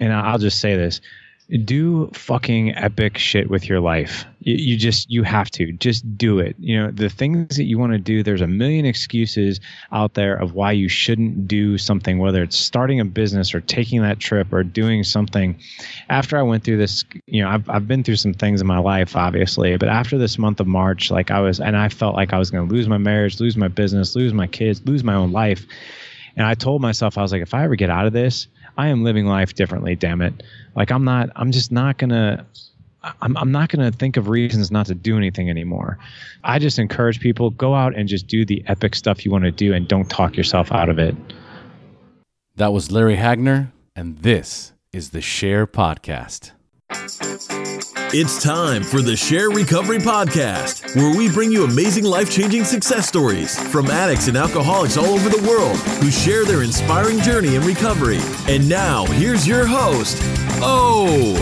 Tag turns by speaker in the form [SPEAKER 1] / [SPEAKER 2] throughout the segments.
[SPEAKER 1] and I'll just say this do fucking epic shit with your life. You, you, just you have to just do it. You know the things that you want to do. There's a million excuses out there of why you shouldn't do something, whether it's starting a business or taking that trip or doing something. After I went through this, you know, I've I've been through some things in my life, obviously, but after this month of March, like I was, and I felt like I was going to lose my marriage, lose my business, lose my kids, lose my own life. And I told myself, I was like, if I ever get out of this, I am living life differently. Damn it! Like I'm not. I'm just not gonna. I'm, I'm not going to think of reasons not to do anything anymore. I just encourage people go out and just do the epic stuff you want to do and don't talk yourself out of it.
[SPEAKER 2] That was Larry Hagner, and this is the SHAIR Podcast.
[SPEAKER 3] It's time for the SHAIR Recovery Podcast, where we bring you amazing life changing success stories from addicts and alcoholics all over the world who share their inspiring journey in recovery. And now, here's your host, Oh.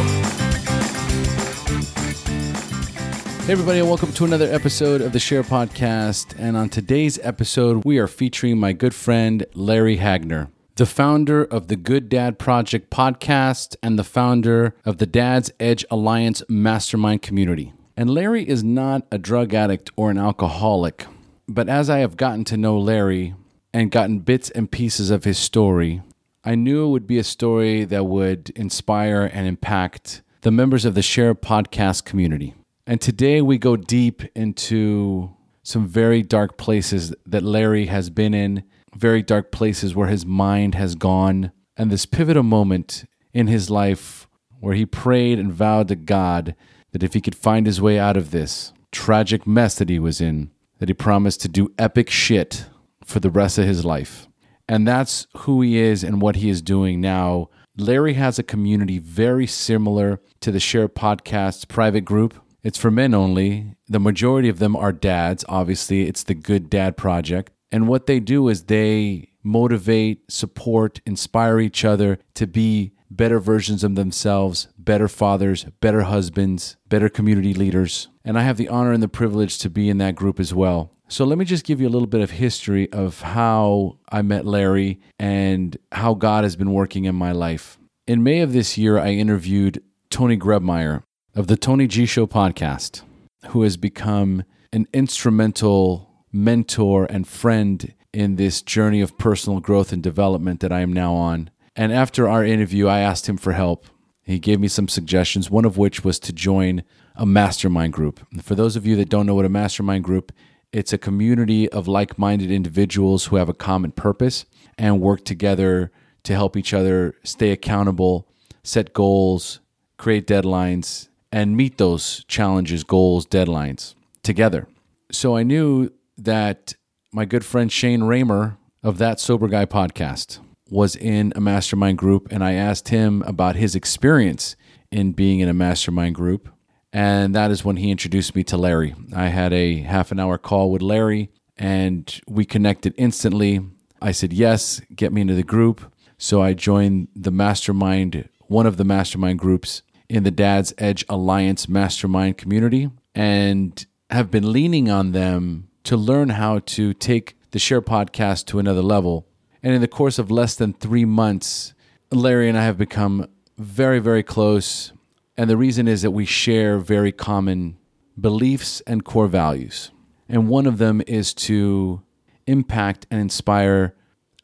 [SPEAKER 2] Hey, everybody, and welcome to another episode of the SHAIR Podcast. And on today's episode, we are featuring my good friend, Larry Hagner the founder of the Good Dad Project podcast and the founder of the Dad's Edge Alliance mastermind community. And Larry is not a drug addict or an alcoholic, but as I have gotten to know Larry and gotten bits and pieces of his story, I knew it would be a story that would inspire and impact the members of the SHAIR podcast community. And today we go deep into some very dark places that Larry has been in very dark places where his mind has gone, and this pivotal moment in his life where he prayed and vowed to God that if he could find his way out of this tragic mess that he was in, that he promised to do epic shit for the rest of his life. And that's who he is and what he is doing now. Larry has a community very similar to the SHAIR Podcast's private group. It's for men only. The majority of them are dads. Obviously, it's the Good Dad Project. And what they do is they motivate, support, inspire each other to be better versions of themselves, better fathers, better husbands, better community leaders. And I have the honor and the privilege to be in that group as well. So let me just give you a little bit of history of how I met Larry and how God has been working in my life. In May of this year, I interviewed Tony Grebmeier of the Tony G Show podcast, who has become an instrumental mentor and friend in this journey of personal growth and development that I am now on. And after our interview, I asked him for help. He gave me some suggestions, one of which was to join a mastermind group. For those of you that don't know what a mastermind group, it's a community of like-minded individuals who have a common purpose and work together to help each other stay accountable, set goals, create deadlines, and meet those challenges, goals, deadlines together. So I knew that my good friend Shane Ramer of that Sober Guy podcast was in a mastermind group, and I asked him about his experience in being in a mastermind group. And that is when he introduced me to Larry. I had a half an hour call with Larry, and we connected instantly. I said, Yes, get me into the group. So I joined the mastermind, one of the mastermind groups in the Dad's Edge Alliance mastermind community, and have been leaning on them to learn how to take the SHAIR podcast to another level. And in the course of less than three months, Larry and I have become very, very close. And the reason is that we share very common beliefs and core values. And one of them is to impact and inspire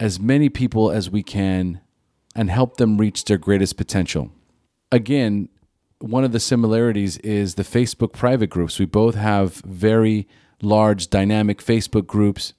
[SPEAKER 2] as many people as we can and help them reach their greatest potential. Again, one of the similarities is the Facebook private groups. We both have very large dynamic Facebook groups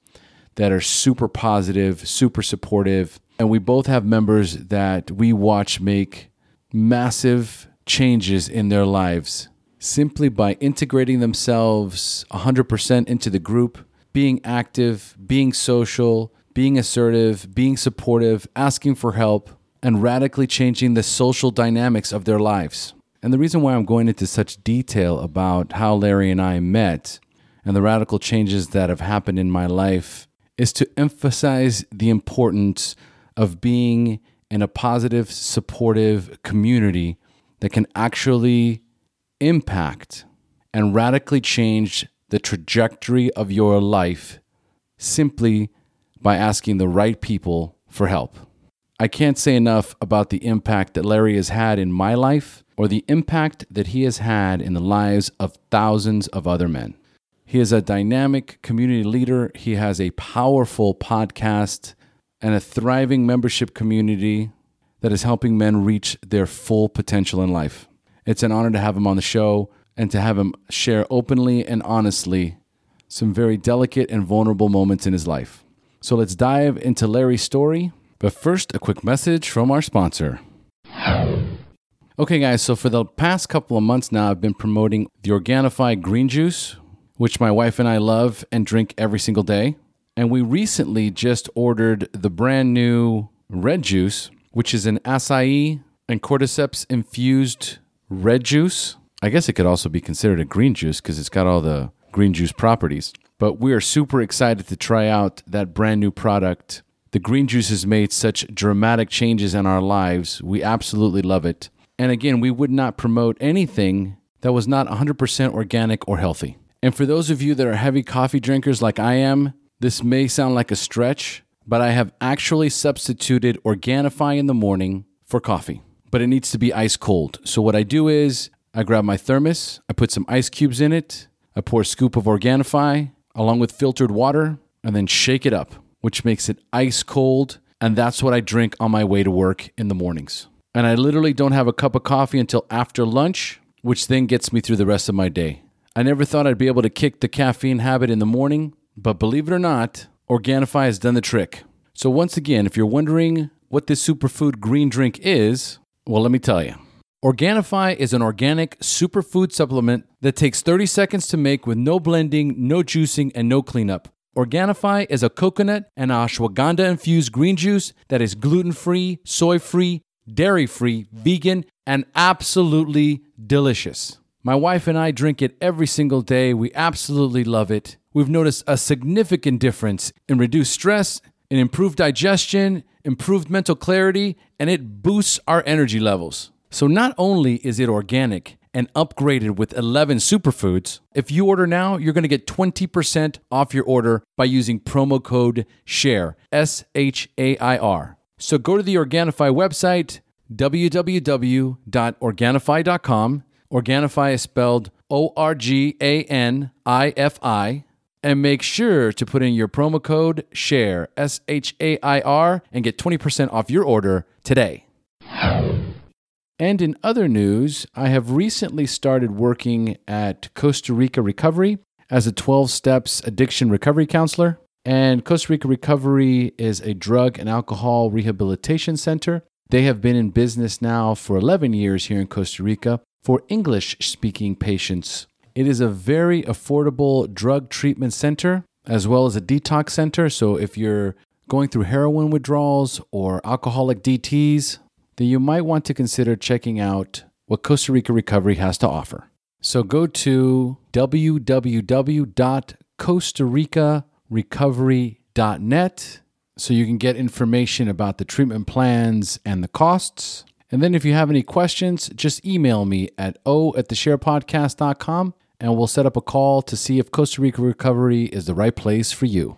[SPEAKER 2] that are super positive, super supportive. And we both have members that we watch make massive changes in their lives simply by integrating themselves 100% into the group, being active, being social, being assertive, being supportive, asking for help, and radically changing the social dynamics of their lives. And the reason why I'm going into such detail about how Larry and I met and the radical changes that have happened in my life is to emphasize the importance of being in a positive, supportive community that can actually impact and radically change the trajectory of your life simply by asking the right people for help. I can't say enough about the impact that Larry has had in my life or the impact that he has had in the lives of thousands of other men. He is a dynamic community leader. He has a powerful podcast and a thriving membership community that is helping men reach their full potential in life. It's an honor to have him on the show and to have him share openly and honestly some very delicate and vulnerable moments in his life. So let's dive into Larry's story. But first, a quick message from our sponsor. Okay, guys, so for the past couple of months now, I've been promoting the Organifi green juice, which my wife and I love and drink every single day. And we recently just ordered the brand new red juice, which is an acai and cordyceps infused red juice. I guess it could also be considered a green juice because it's got all the green juice properties. But we are super excited to try out that brand new product. The green juice has made such dramatic changes in our lives. We absolutely love it. And again, we would not promote anything that was not 100% organic or healthy. And for those of you that are heavy coffee drinkers like I am, this may sound like a stretch, but I have actually substituted Organifi in the morning for coffee. But it needs to be ice cold. So what I do is I grab my thermos, I put some ice cubes in it, I pour a scoop of Organifi along with filtered water, and then shake it up, which makes it ice cold. And that's what I drink on my way to work in the mornings and I literally don't have a cup of coffee until after lunch, which then gets me through the rest of my day. I never thought I'd be able to kick the caffeine habit in the morning, but believe it or not, Organifi has done the trick. So, once again, if you're wondering what this superfood green drink is, well, let me tell you. Organifi is an organic superfood supplement that takes 30 seconds to make with no blending, no juicing, and no cleanup. Organifi is a coconut and ashwagandha infused green juice that is gluten free, soy free, dairy free, vegan, and absolutely delicious. My wife and I drink it every single day. We absolutely love it. We've noticed a significant difference in reduced stress, in improved digestion, improved mental clarity, and it boosts our energy levels. So, not only is it organic and upgraded with 11 superfoods, if you order now, you're going to get 20% off your order by using promo code SHAIR, S H A I R. So go to the Organifi website, www.organifi.com. Organifi is spelled O R G A N I F I. And make sure to put in your promo code SHAIR, S H A I R, and get 20% off your order today. And in other news, I have recently started working at Costa Rica Recovery as a 12 steps addiction recovery counselor. And Costa Rica Recovery is a drug and alcohol rehabilitation center. They have been in business now for 11 years here in Costa Rica for English speaking patients. It is a very affordable drug treatment center as well as a detox center. So if you're going through heroin withdrawals or alcoholic DTs, then you might want to consider checking out what Costa Rica Recovery has to offer. So go to www.costarica.com recovery.net so you can get information about the treatment plans and the costs. And then if you have any questions, just email me at o at the theshairpodcast.com and we'll set up a call to see if Costa Rica Recovery is the right place for you.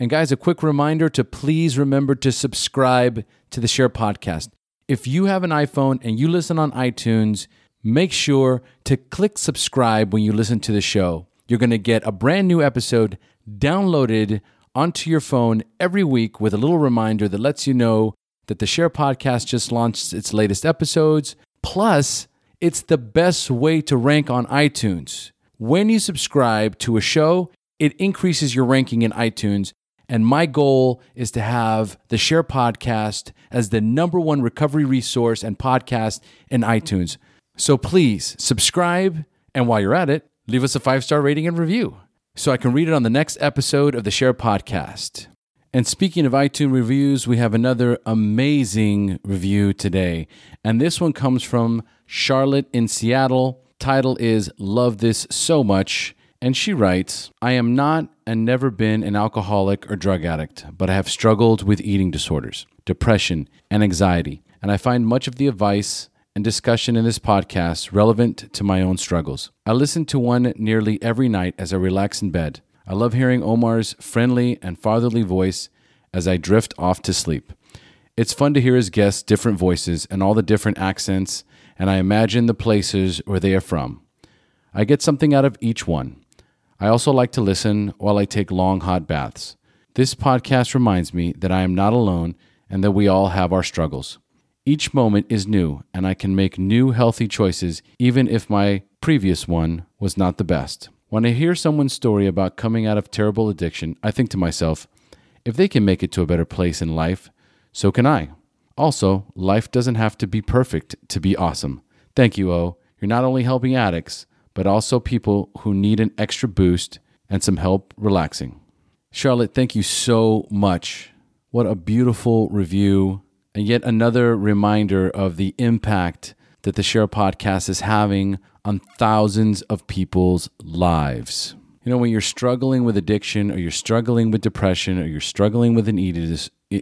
[SPEAKER 2] And guys, a quick reminder to please remember to subscribe to the SHAIR Podcast. If you have an iPhone and you listen on iTunes, make sure to click subscribe when you listen to the show. You're going to get a brand new episode downloaded onto your phone every week with a little reminder that lets you know that the SHAIR Podcast just launched its latest episodes. Plus, it's the best way to rank on iTunes. When you subscribe to a show, it increases your ranking in iTunes. And my goal is to have the SHAIR Podcast as the number one recovery resource and podcast in iTunes. So please subscribe. And while you're at it, leave us a five star rating and review so I can read it on the next episode of the SHAIR Podcast. And speaking of iTunes reviews, we have another amazing review today. And this one comes from Charlotte in Seattle. Title is Love This So Much. And she writes I am not and never been an alcoholic or drug addict, but I have struggled with eating disorders, depression, and anxiety. And I find much of the advice and discussion in this podcast relevant to my own struggles. I listen to one nearly every night as I relax in bed. I love hearing Omar's friendly and fatherly voice as I drift off to sleep. It's fun to hear his guests' different voices and all the different accents, and I imagine the places where they are from. I get something out of each one. I also like to listen while I take long hot baths. This podcast reminds me that I am not alone and that we all have our struggles. Each moment is new, and I can make new healthy choices even if my previous one was not the best. When I hear someone's story about coming out of terrible addiction, I think to myself, if they can make it to a better place in life, so can I. Also, life doesn't have to be perfect to be awesome. Thank you, O. You're not only helping addicts, but also people who need an extra boost and some help relaxing. Charlotte, thank you so much. What a beautiful review, and yet another reminder of the impact that the SHAIR podcast is having on thousands of people's lives. You know, when you're struggling with addiction or you're struggling with depression or you're struggling with an eating,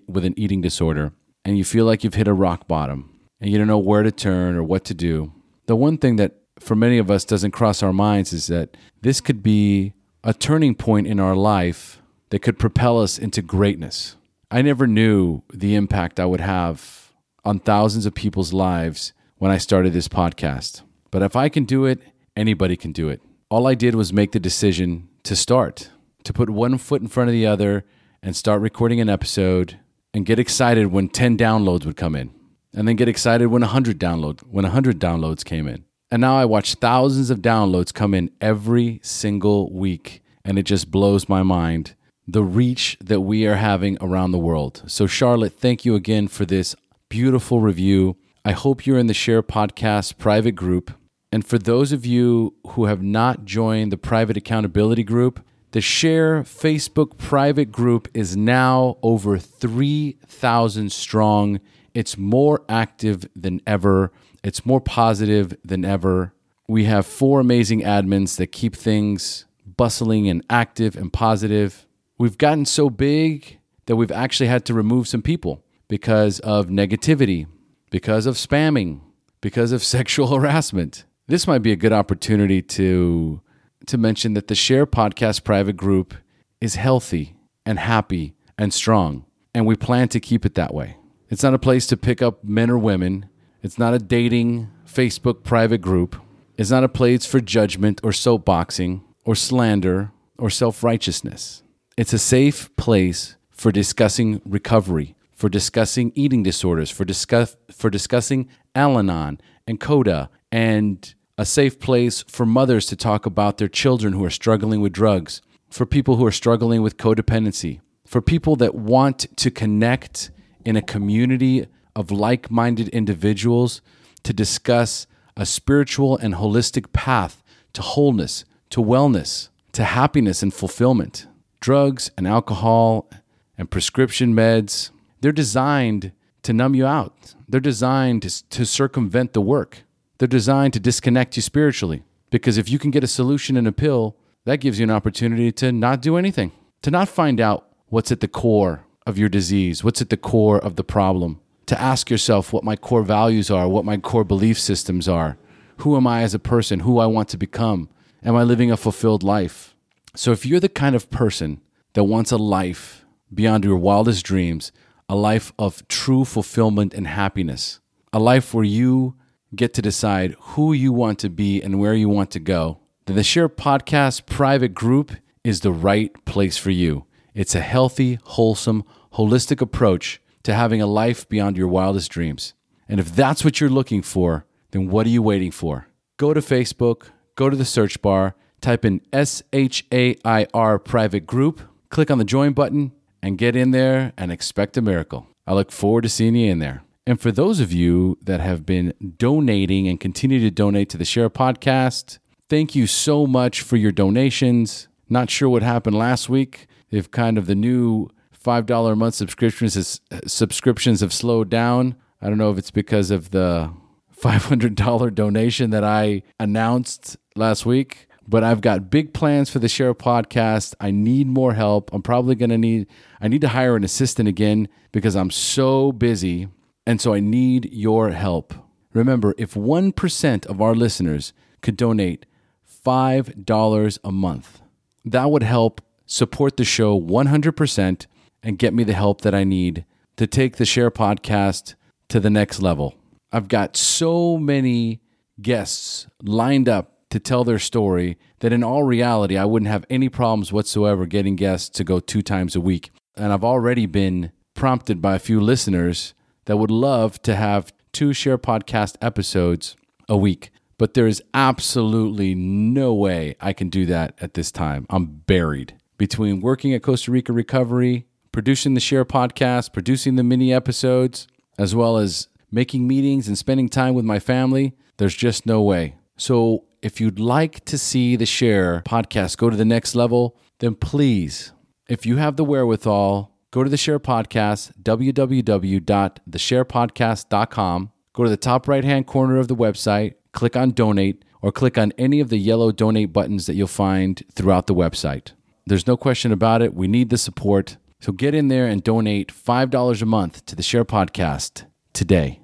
[SPEAKER 2] with an eating disorder and you feel like you've hit a rock bottom and you don't know where to turn or what to do, the one thing that for many of us doesn't cross our minds is that this could be a turning point in our life that could propel us into greatness. I never knew the impact I would have on thousands of people's lives when I started this podcast. But if I can do it, anybody can do it. All I did was make the decision to start, to put one foot in front of the other and start recording an episode and get excited when 10 downloads would come in. And then get excited when 100 download when 100 downloads came in. And now I watch thousands of downloads come in every single week and it just blows my mind the reach that we are having around the world. So Charlotte, thank you again for this beautiful review. I hope you're in the SHAIR Podcast private group. And for those of you who have not joined the private accountability group, the SHAIR Facebook private group is now over 3,000 strong. It's more active than ever, it's more positive than ever. We have four amazing admins that keep things bustling and active and positive. We've gotten so big that we've actually had to remove some people because of negativity, because of spamming, because of sexual harassment. This might be a good opportunity to to mention that the SHAIR Podcast private group is healthy and happy and strong, and we plan to keep it that way. It's not a place to pick up men or women. It's not a dating Facebook private group. It's not a place for judgment or soapboxing or slander or self righteousness. It's a safe place for discussing recovery, for discussing eating disorders, for, discuss, for discussing Al Anon and CODA, and a safe place for mothers to talk about their children who are struggling with drugs, for people who are struggling with codependency, for people that want to connect in a community of like minded individuals to discuss a spiritual and holistic path to wholeness, to wellness, to happiness and fulfillment. Drugs and alcohol and prescription meds, they're designed to numb you out. They're designed to, to circumvent the work. They're designed to disconnect you spiritually. Because if you can get a solution in a pill, that gives you an opportunity to not do anything, to not find out what's at the core of your disease, what's at the core of the problem, to ask yourself what my core values are, what my core belief systems are. Who am I as a person? Who I want to become? Am I living a fulfilled life? So, if you're the kind of person that wants a life beyond your wildest dreams, a life of true fulfillment and happiness, a life where you get to decide who you want to be and where you want to go, then the SHAIR Podcast private group is the right place for you. It's a healthy, wholesome, holistic approach to having a life beyond your wildest dreams. And if that's what you're looking for, then what are you waiting for? Go to Facebook, go to the search bar, type in S H A I R private group, click on the join button, and get in there and expect a miracle. I look forward to seeing you in there. And for those of you that have been donating and continue to donate to the SHAIR Podcast, thank you so much for your donations. Not sure what happened last week. If kind of the new $5 a month subscriptions subscriptions have slowed down. I don't know if it's because of the $500 donation that I announced last week, but I've got big plans for the SHAIR podcast. I need more help. I'm probably going to need I need to hire an assistant again because I'm so busy and so I need your help. Remember, if 1% of our listeners could donate $5 a month, that would help support the show 100% and get me the help that I need to take the SHAIR podcast to the next level. I've got so many guests lined up to tell their story that in all reality, I wouldn't have any problems whatsoever getting guests to go two times a week. And I've already been prompted by a few listeners that would love to have two SHAIR podcast episodes a week. But there is absolutely no way I can do that at this time. I'm buried between working at Costa Rica Recovery, producing the SHAIR podcast, producing the mini episodes, as well as making meetings and spending time with my family. There's just no way. So if you'd like to see the SHAIR podcast go to the next level, then please, if you have the wherewithal, go to the SHAIR podcast, www.theshairpodcast.com. Go to the top right hand corner of the website, click on donate, or click on any of the yellow donate buttons that you'll find throughout the website. There's no question about it. We need the support. So get in there and donate $5 a month to the SHAIR Podcast today.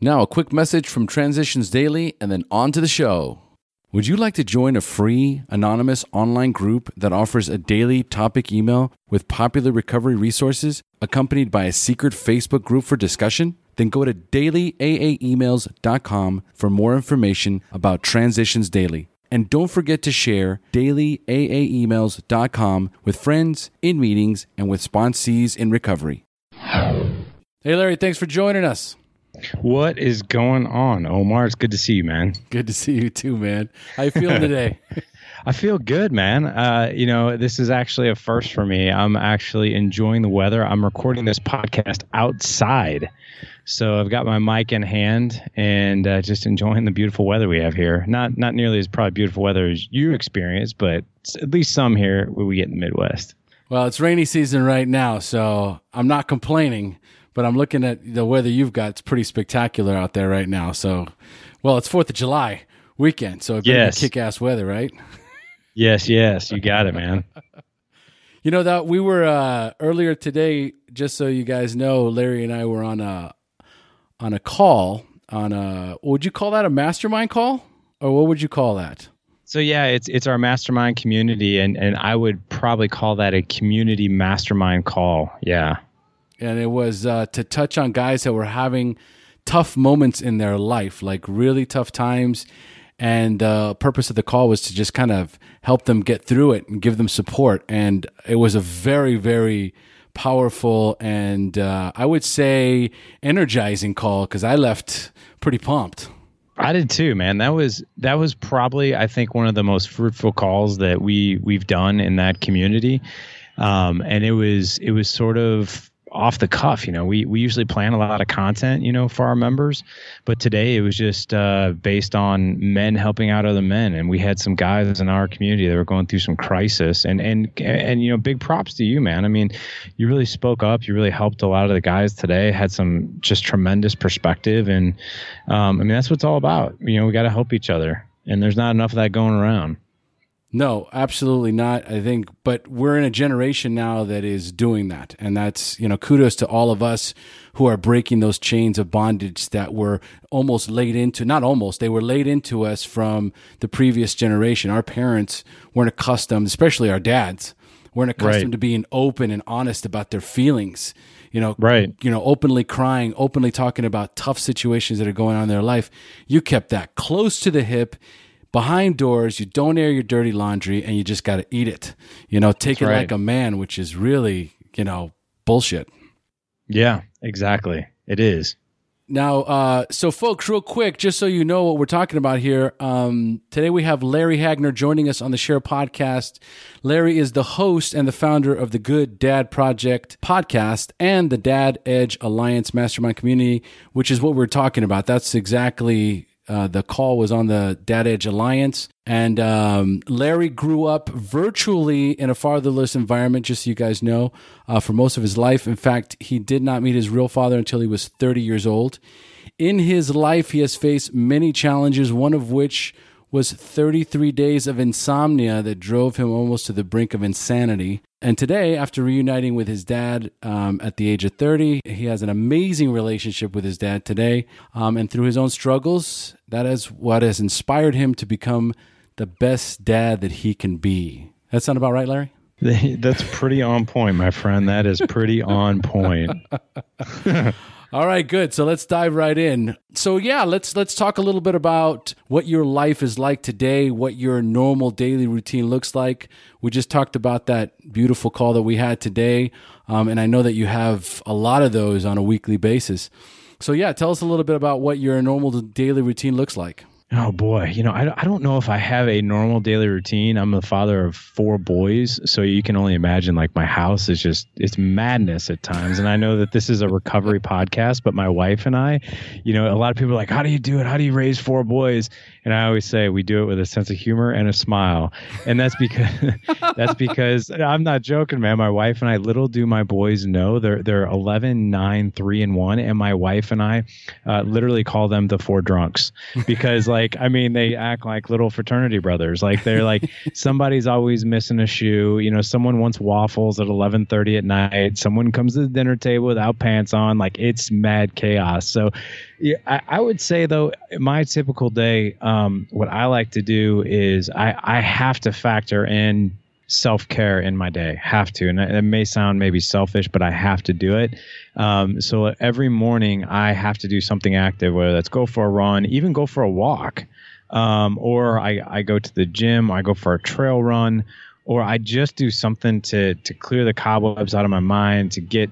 [SPEAKER 2] Now, a quick message from Transitions Daily and then on to the show. Would you like to join a free, anonymous online group that offers a daily topic email with popular recovery resources accompanied by a secret Facebook group for discussion? Then go to dailyaaemails.com for more information about Transitions Daily. And don't forget to share dailyaaemails.com with friends, in meetings, and with sponsees in recovery. Hey, Larry, thanks for joining us.
[SPEAKER 1] What is going on, Omar? It's good to see you, man.
[SPEAKER 2] Good to see you too, man. How you feeling today?
[SPEAKER 1] I feel good, man. Uh, you know, this is actually a first for me. I'm actually enjoying the weather. I'm recording this podcast outside. So I've got my mic in hand and uh, just enjoying the beautiful weather we have here. Not not nearly as probably beautiful weather as you experience, but at least some here where we get in the Midwest.
[SPEAKER 2] Well, it's rainy season right now, so I'm not complaining but I'm looking at the weather you've got. It's pretty spectacular out there right now. So, well, it's Fourth of July weekend, so it's yes. kick ass weather, right?
[SPEAKER 1] Yes, yes, you got it, man.
[SPEAKER 2] you know that we were uh, earlier today. Just so you guys know, Larry and I were on a on a call on a. Would you call that a mastermind call, or what would you call that?
[SPEAKER 1] So yeah, it's it's our mastermind community, and and I would probably call that a community mastermind call. Yeah
[SPEAKER 2] and it was uh, to touch on guys that were having tough moments in their life, like really tough times. And the uh, purpose of the call was to just kind of help them get through it and give them support. And it was a very, very powerful and uh, I would say energizing call because I left pretty pumped.
[SPEAKER 1] I did too, man. That was that was probably I think one of the most fruitful calls that we we've done in that community. Um, and it was it was sort of off the cuff. You know, we we usually plan a lot of content, you know, for our members, but today it was just uh, based on men helping out other men, and we had some guys in our community that were going through some crisis, and and and you know, big props to you, man. I mean, you really spoke up. You really helped a lot of the guys today. Had some just tremendous perspective, and um, I mean, that's what it's all about. You know, we got to help each other, and there's not enough of that going around.
[SPEAKER 2] No, absolutely not. I think, but we're in a generation now that is doing that. And that's, you know, kudos to all of us who are breaking those chains of bondage that were almost laid into, not almost, they were laid into us from the previous generation. Our parents weren't accustomed, especially our dads, weren't accustomed right. to being open and honest about their feelings. You know,
[SPEAKER 1] right.
[SPEAKER 2] You know, openly crying, openly talking about tough situations that are going on in their life. You kept that close to the hip behind doors, you don't air your dirty laundry, and you just got to eat it. You know, take That's it right. like a man, which is really, you know, bullshit.
[SPEAKER 1] Yeah, exactly. It is.
[SPEAKER 2] Now, uh, so folks, real quick, just so you know what we're talking about here, um, today we have Larry Hagner joining us on the SHAIR podcast. Larry is the host and the founder of the Good Dad Project podcast and the Dad Edge Alliance Mastermind Community, which is what we're talking about. That's exactly uh, the call was on the Dad Edge Alliance. And um, Larry grew up virtually in a fatherless environment, just so you guys know, uh, for most of his life. In fact, he did not meet his real father until he was 30 years old. In his life, he has faced many challenges, one of which was 33 days of insomnia that drove him almost to the brink of insanity. And today, after reuniting with his dad um, at the age of 30, he has an amazing relationship with his dad today. Um, and through his own struggles, that is what has inspired him to become the best dad that he can be. That sound about right, Larry?
[SPEAKER 1] That's pretty on point, my friend. That is pretty on point.
[SPEAKER 2] All right, good. So let's dive right in. So yeah, let's let's talk a little bit about what your life is like today, what your normal daily routine looks like. We just talked about that beautiful call that we had today, um, and I know that you have a lot of those on a weekly basis. So yeah, tell us a little bit about what your normal daily routine looks like.
[SPEAKER 1] Oh boy, you know, I, I don't know if I have a normal daily routine. I'm the father of four boys, so you can only imagine like my house is just it's madness at times. And I know that this is a recovery podcast, but my wife and I, you know, a lot of people are like, "How do you do it? How do you raise four boys?" And I always say we do it with a sense of humor and a smile. And that's because that's because I'm not joking, man. My wife and I, little do my boys know, they're they're 11, 9, 3 and 1 and my wife and I uh, literally call them the four drunks because like like I mean they act like little fraternity brothers. Like they're like somebody's always missing a shoe. You know, someone wants waffles at eleven thirty at night. Someone comes to the dinner table without pants on. Like it's mad chaos. So yeah, I, I would say though, my typical day, um, what I like to do is I, I have to factor in self care in my day. Have to, and it may sound maybe selfish, but I have to do it. Um, so every morning I have to do something active, whether that's go for a run, even go for a walk, um, or I, I go to the gym, I go for a trail run, or I just do something to to clear the cobwebs out of my mind, to get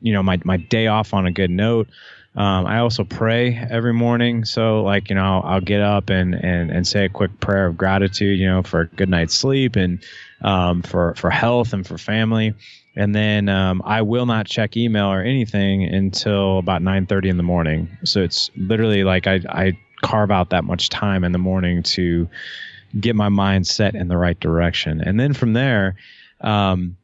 [SPEAKER 1] you know my my day off on a good note. Um, I also pray every morning. So like, you know, I'll, I'll, get up and, and, and say a quick prayer of gratitude, you know, for a good night's sleep and um, for, for health and for family. And then um, I will not check email or anything until about 9:30 in the morning. So it's literally like I, I carve out that much time in the morning to get my mind set in the right direction. And then from there, um,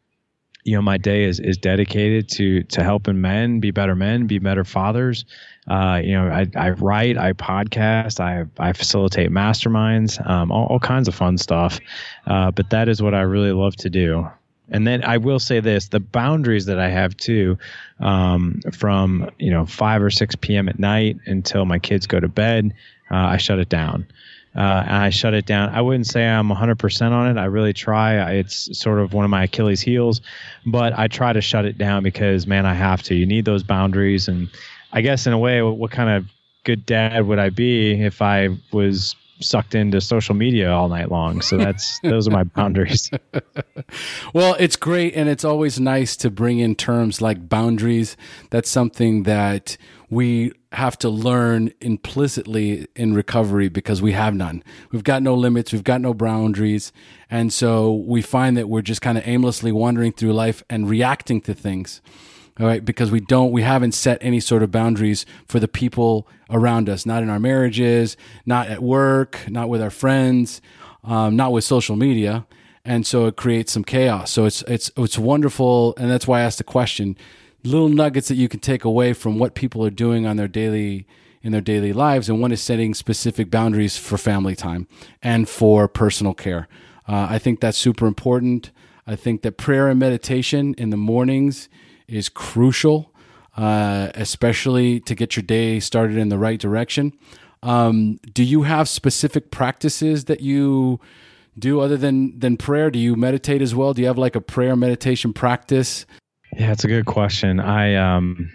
[SPEAKER 1] you know my day is is dedicated to to helping men be better men be better fathers. Uh, you know I, I write i podcast i i facilitate masterminds um, all, all kinds of fun stuff. Uh, but that is what i really love to do. And then i will say this the boundaries that i have too um, from you know 5 or 6 p.m at night until my kids go to bed uh, i shut it down uh, and I shut it down. I wouldn't say I'm 100% on it. I really try. It's sort of one of my Achilles heels, but I try to shut it down because, man, I have to. You need those boundaries. And I guess in a way, what kind of good dad would I be if I was sucked into social media all night long. So that's those are my boundaries.
[SPEAKER 2] well, it's great and it's always nice to bring in terms like boundaries. That's something that we have to learn implicitly in recovery because we have none. We've got no limits, we've got no boundaries. And so we find that we're just kind of aimlessly wandering through life and reacting to things. All right, because we don't, we haven't set any sort of boundaries for the people around us, not in our marriages, not at work, not with our friends, um, not with social media, and so it creates some chaos. So it's it's it's wonderful, and that's why I asked the question little nuggets that you can take away from what people are doing on their daily in their daily lives and one is setting specific boundaries for family time and for personal care. Uh, i think that's super important. I think that prayer and meditation in the mornings is crucial uh, especially to get your day started in the right direction. Um, do you have specific practices that you do other than than prayer? Do you meditate as well? Do you have like a prayer meditation practice
[SPEAKER 1] yeah, it's a good question. I um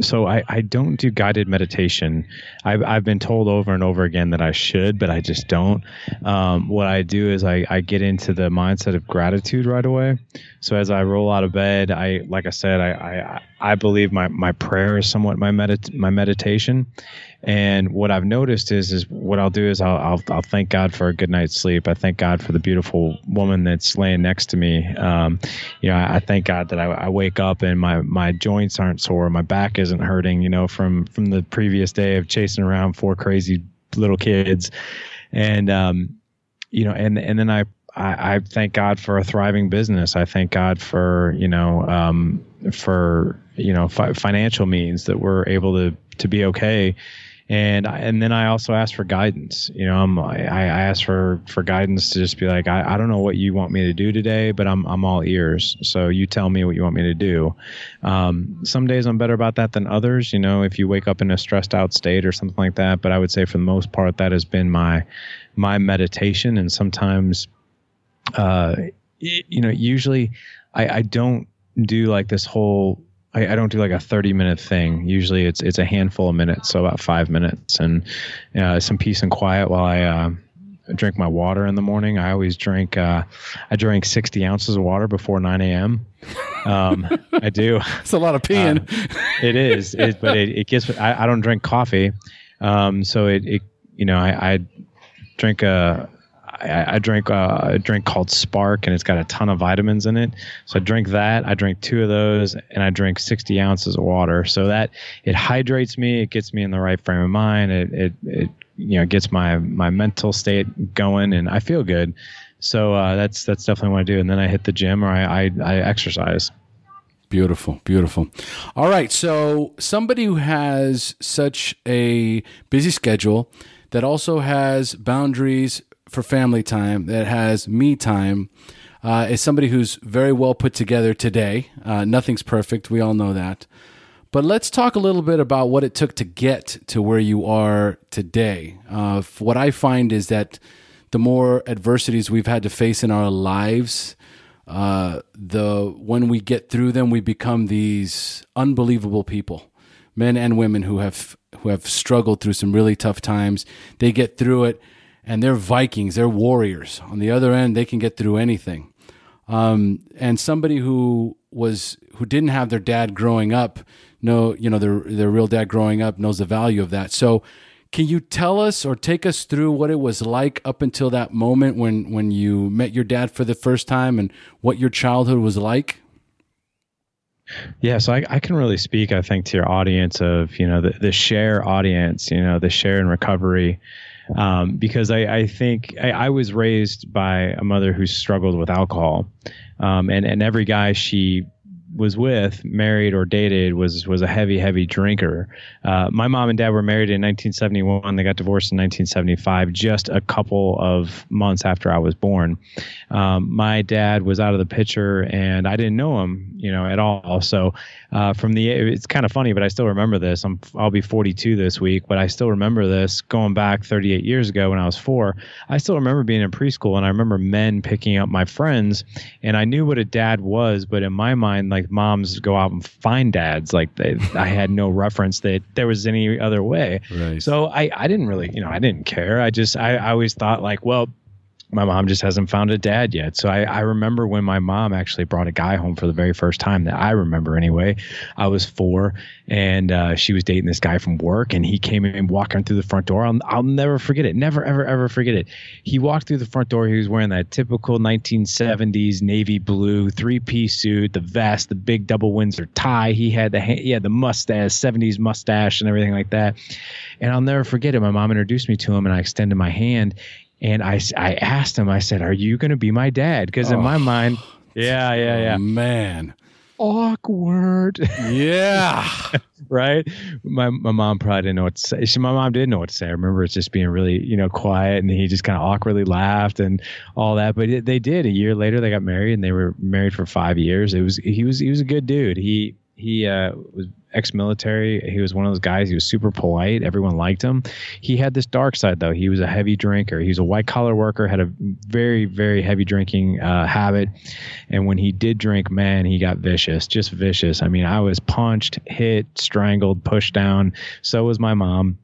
[SPEAKER 1] so I, I don't do guided meditation. I've, I've been told over and over again that I should, but I just don't. Um, what I do is I, I get into the mindset of gratitude right away. So as I roll out of bed, I like I said, I I, I believe my, my prayer is somewhat my medit my meditation. And what I've noticed is, is what I'll do is I'll, I'll, I'll thank God for a good night's sleep. I thank God for the beautiful woman that's laying next to me. Um, you know, I, I, thank God that I, I, wake up and my, my joints aren't sore. My back isn't hurting, you know, from, from the previous day of chasing around four crazy little kids. And, um, you know, and, and then I, I, I, thank God for a thriving business. I thank God for you know um, for you know fi- financial means that we're able to to be okay and and then I also ask for guidance. You know, I'm, I, I ask for for guidance to just be like, I, I don't know what you want me to do today, but I'm I'm all ears. So you tell me what you want me to do. Um, some days I'm better about that than others. You know, if you wake up in a stressed out state or something like that. But I would say for the most part, that has been my my meditation, and sometimes. Uh, you know, usually I, I don't do like this whole I, I, don't do like a 30 minute thing. Usually it's it's a handful of minutes, so about five minutes, and uh, some peace and quiet while I uh, drink my water in the morning. I always drink. Uh, I drink 60 ounces of water before 9 a.m. Um, I do.
[SPEAKER 2] It's a lot of peeing.
[SPEAKER 1] Uh, it is, it, but it, it gets. I, I don't drink coffee, um, so it, it you know I, I drink a I, I drink uh, a drink called Spark, and it's got a ton of vitamins in it. So I drink that. I drink two of those, and I drink 60 ounces of water. So that it hydrates me. It gets me in the right frame of mind. It it, it you know gets my my mental state going, and I feel good. So uh, that's that's definitely what I do. And then I hit the gym or I, I, I exercise.
[SPEAKER 2] Beautiful, beautiful. All right, so somebody who has such a busy schedule that also has boundaries for family time, that has me time, uh, is somebody who's very well put together today. Uh, nothing's perfect. We all know that. But let's talk a little bit about what it took to get to where you are today. Uh, what I find is that the more adversities we've had to face in our lives, uh, the when we get through them, we become these unbelievable people, men and women who have who have struggled through some really tough times. They get through it and they're Vikings, they're warriors. On the other end, they can get through anything. Um, and somebody who was who didn't have their dad growing up, know you know their their real dad growing up knows the value of that. So, can you tell us or take us through what it was like up until that moment when when you met your dad for the first time and what your childhood was like?
[SPEAKER 1] Yeah, so I, I can really speak, I think, to your audience of you know the the share audience, you know the share and recovery um, because I, I think I, I, was raised by a mother who struggled with alcohol, um, and and every guy she was with, married or dated, was was a heavy, heavy drinker. Uh, my mom and dad were married in 1971. They got divorced in 1975, just a couple of months after I was born. Um, my dad was out of the picture, and I didn't know him, you know, at all. So uh, from the it's kind of funny, but I still remember this. I'm I'll be 42 this week, but I still remember this going back 38 years ago when I was four. I still remember being in preschool, and I remember men picking up my friends, and I knew what a dad was, but in my mind, like moms go out and find dads, like they, I had no reference that there was any other way. Right. So I I didn't really you know I didn't care. I just I, I always thought like well my mom just hasn't found a dad yet. So I, I, remember when my mom actually brought a guy home for the very first time that I remember anyway. I was four and uh, she was dating this guy from work and he came in walking through the front door. I'll, I'll never forget it. Never, ever, ever forget it. He walked through the front door. He was wearing that typical 1970s navy blue three piece suit, the vest, the big double Windsor tie. He had the, he had the mustache, 70s mustache and everything like that. And I'll never forget it. My mom introduced me to him and I extended my hand and I, I asked him, I said, Are you going to be my dad? Because oh, in my mind, yeah, yeah, yeah.
[SPEAKER 2] Man.
[SPEAKER 1] Awkward.
[SPEAKER 2] Yeah.
[SPEAKER 1] right. My, my mom probably didn't know what to say. She, my mom didn't know what to say. I remember it just being really, you know, quiet and he just kind of awkwardly laughed and all that. But it, they did. A year later, they got married and they were married for five years. It was, he was, he was a good dude. He, he uh, was ex-military. He was one of those guys. He was super polite. Everyone liked him. He had this dark side though. He was a heavy drinker. He was a white collar worker. Had a very very heavy drinking uh, habit, and when he did drink, man, he got vicious. Just vicious. I mean, I was punched, hit, strangled, pushed down. So was my mom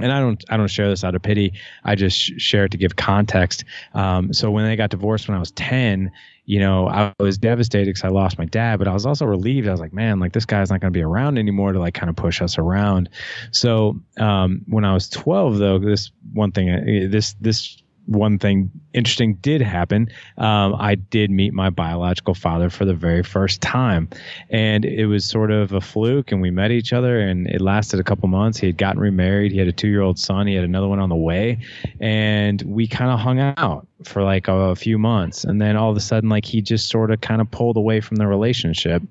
[SPEAKER 1] and I don't I don't share this out of pity. I just share it to give context. Um, so when they got divorced when I was ten, you know, I was devastated because I lost my dad, but I was also relieved. I was like, man, like this guy's not going to be around anymore to like kind of push us around. So um, when I was 12, though, this one thing, uh, this this one thing interesting did happen. Um, I did meet my biological father for the very first time, and it was sort of a fluke. And we met each other, and it lasted a couple months. He had gotten remarried. He had a two-year-old son. He had another one on the way, and we kind of hung out for like a, a few months, and then all of a sudden, like he just sort of kind of pulled away from the relationship.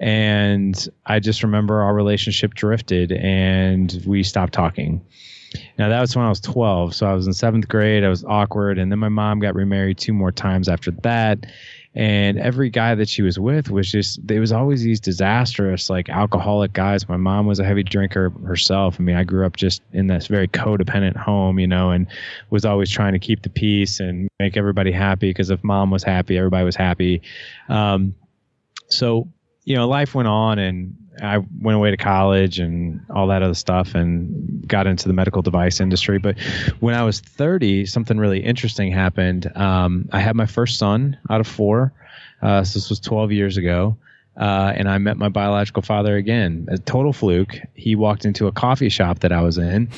[SPEAKER 1] And I just remember our relationship drifted and we stopped talking. Now that was when I was 12, so I was in seventh grade. I was awkward, and then my mom got remarried two more times after that, and every guy that she was with was just it was always these disastrous like alcoholic guys. My mom was a heavy drinker herself. I mean i grew up just in this very codependent home you know and was always trying to keep the peace and make everybody happy because if mom was happy everybody was happy. Um, so you know life went on and I went away to college and all that other stuff and got into the medical device industry. But when I was 30, something really interesting happened. Um, I had my first son out of four. Uh, so this was 12 years ago. Uh, and I met my biological father again. A total fluke. He walked into a coffee shop that I was in,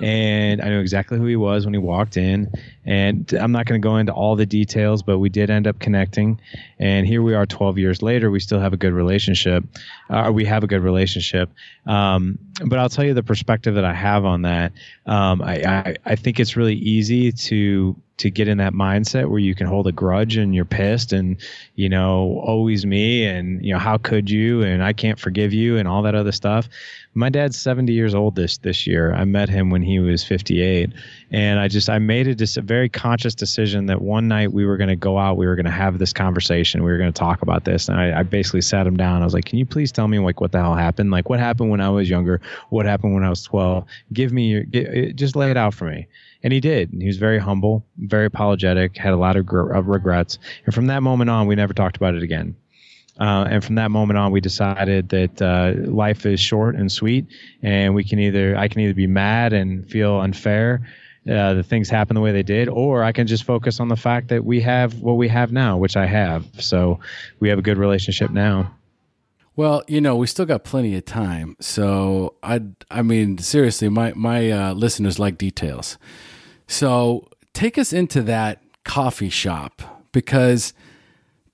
[SPEAKER 1] and I knew exactly who he was when he walked in. And I'm not going to go into all the details, but we did end up connecting. And here we are 12 years later. We still have a good relationship. Uh, we have a good relationship. Um, but I'll tell you the perspective that I have on that. Um, I, I, I think it's really easy to to get in that mindset where you can hold a grudge and you're pissed and you know always me and you know how could you and I can't forgive you and all that other stuff. My dad's 70 years old this this year. I met him when he was 58 and I just I made a, a very conscious decision that one night we were going to go out, we were going to have this conversation, we were going to talk about this and I, I basically sat him down. I was like, "Can you please tell me like what the hell happened? Like what happened when I was younger? What happened when I was 12? Give me your get, just lay it out for me." And he did. And He was very humble, very apologetic, had a lot of, gr- regrets. And from that moment on, we never talked about it again. Uh, and from that moment on, we decided that uh, life is short and sweet, and we can either I can either be mad and feel unfair uh, the things happen the way they did, or I can just focus on the fact that we have what we have now, which I have. So we have a good relationship now.
[SPEAKER 2] Well, you know, we still got plenty of time, so I, I mean, seriously, my my uh, listeners like details. So take us into that coffee shop because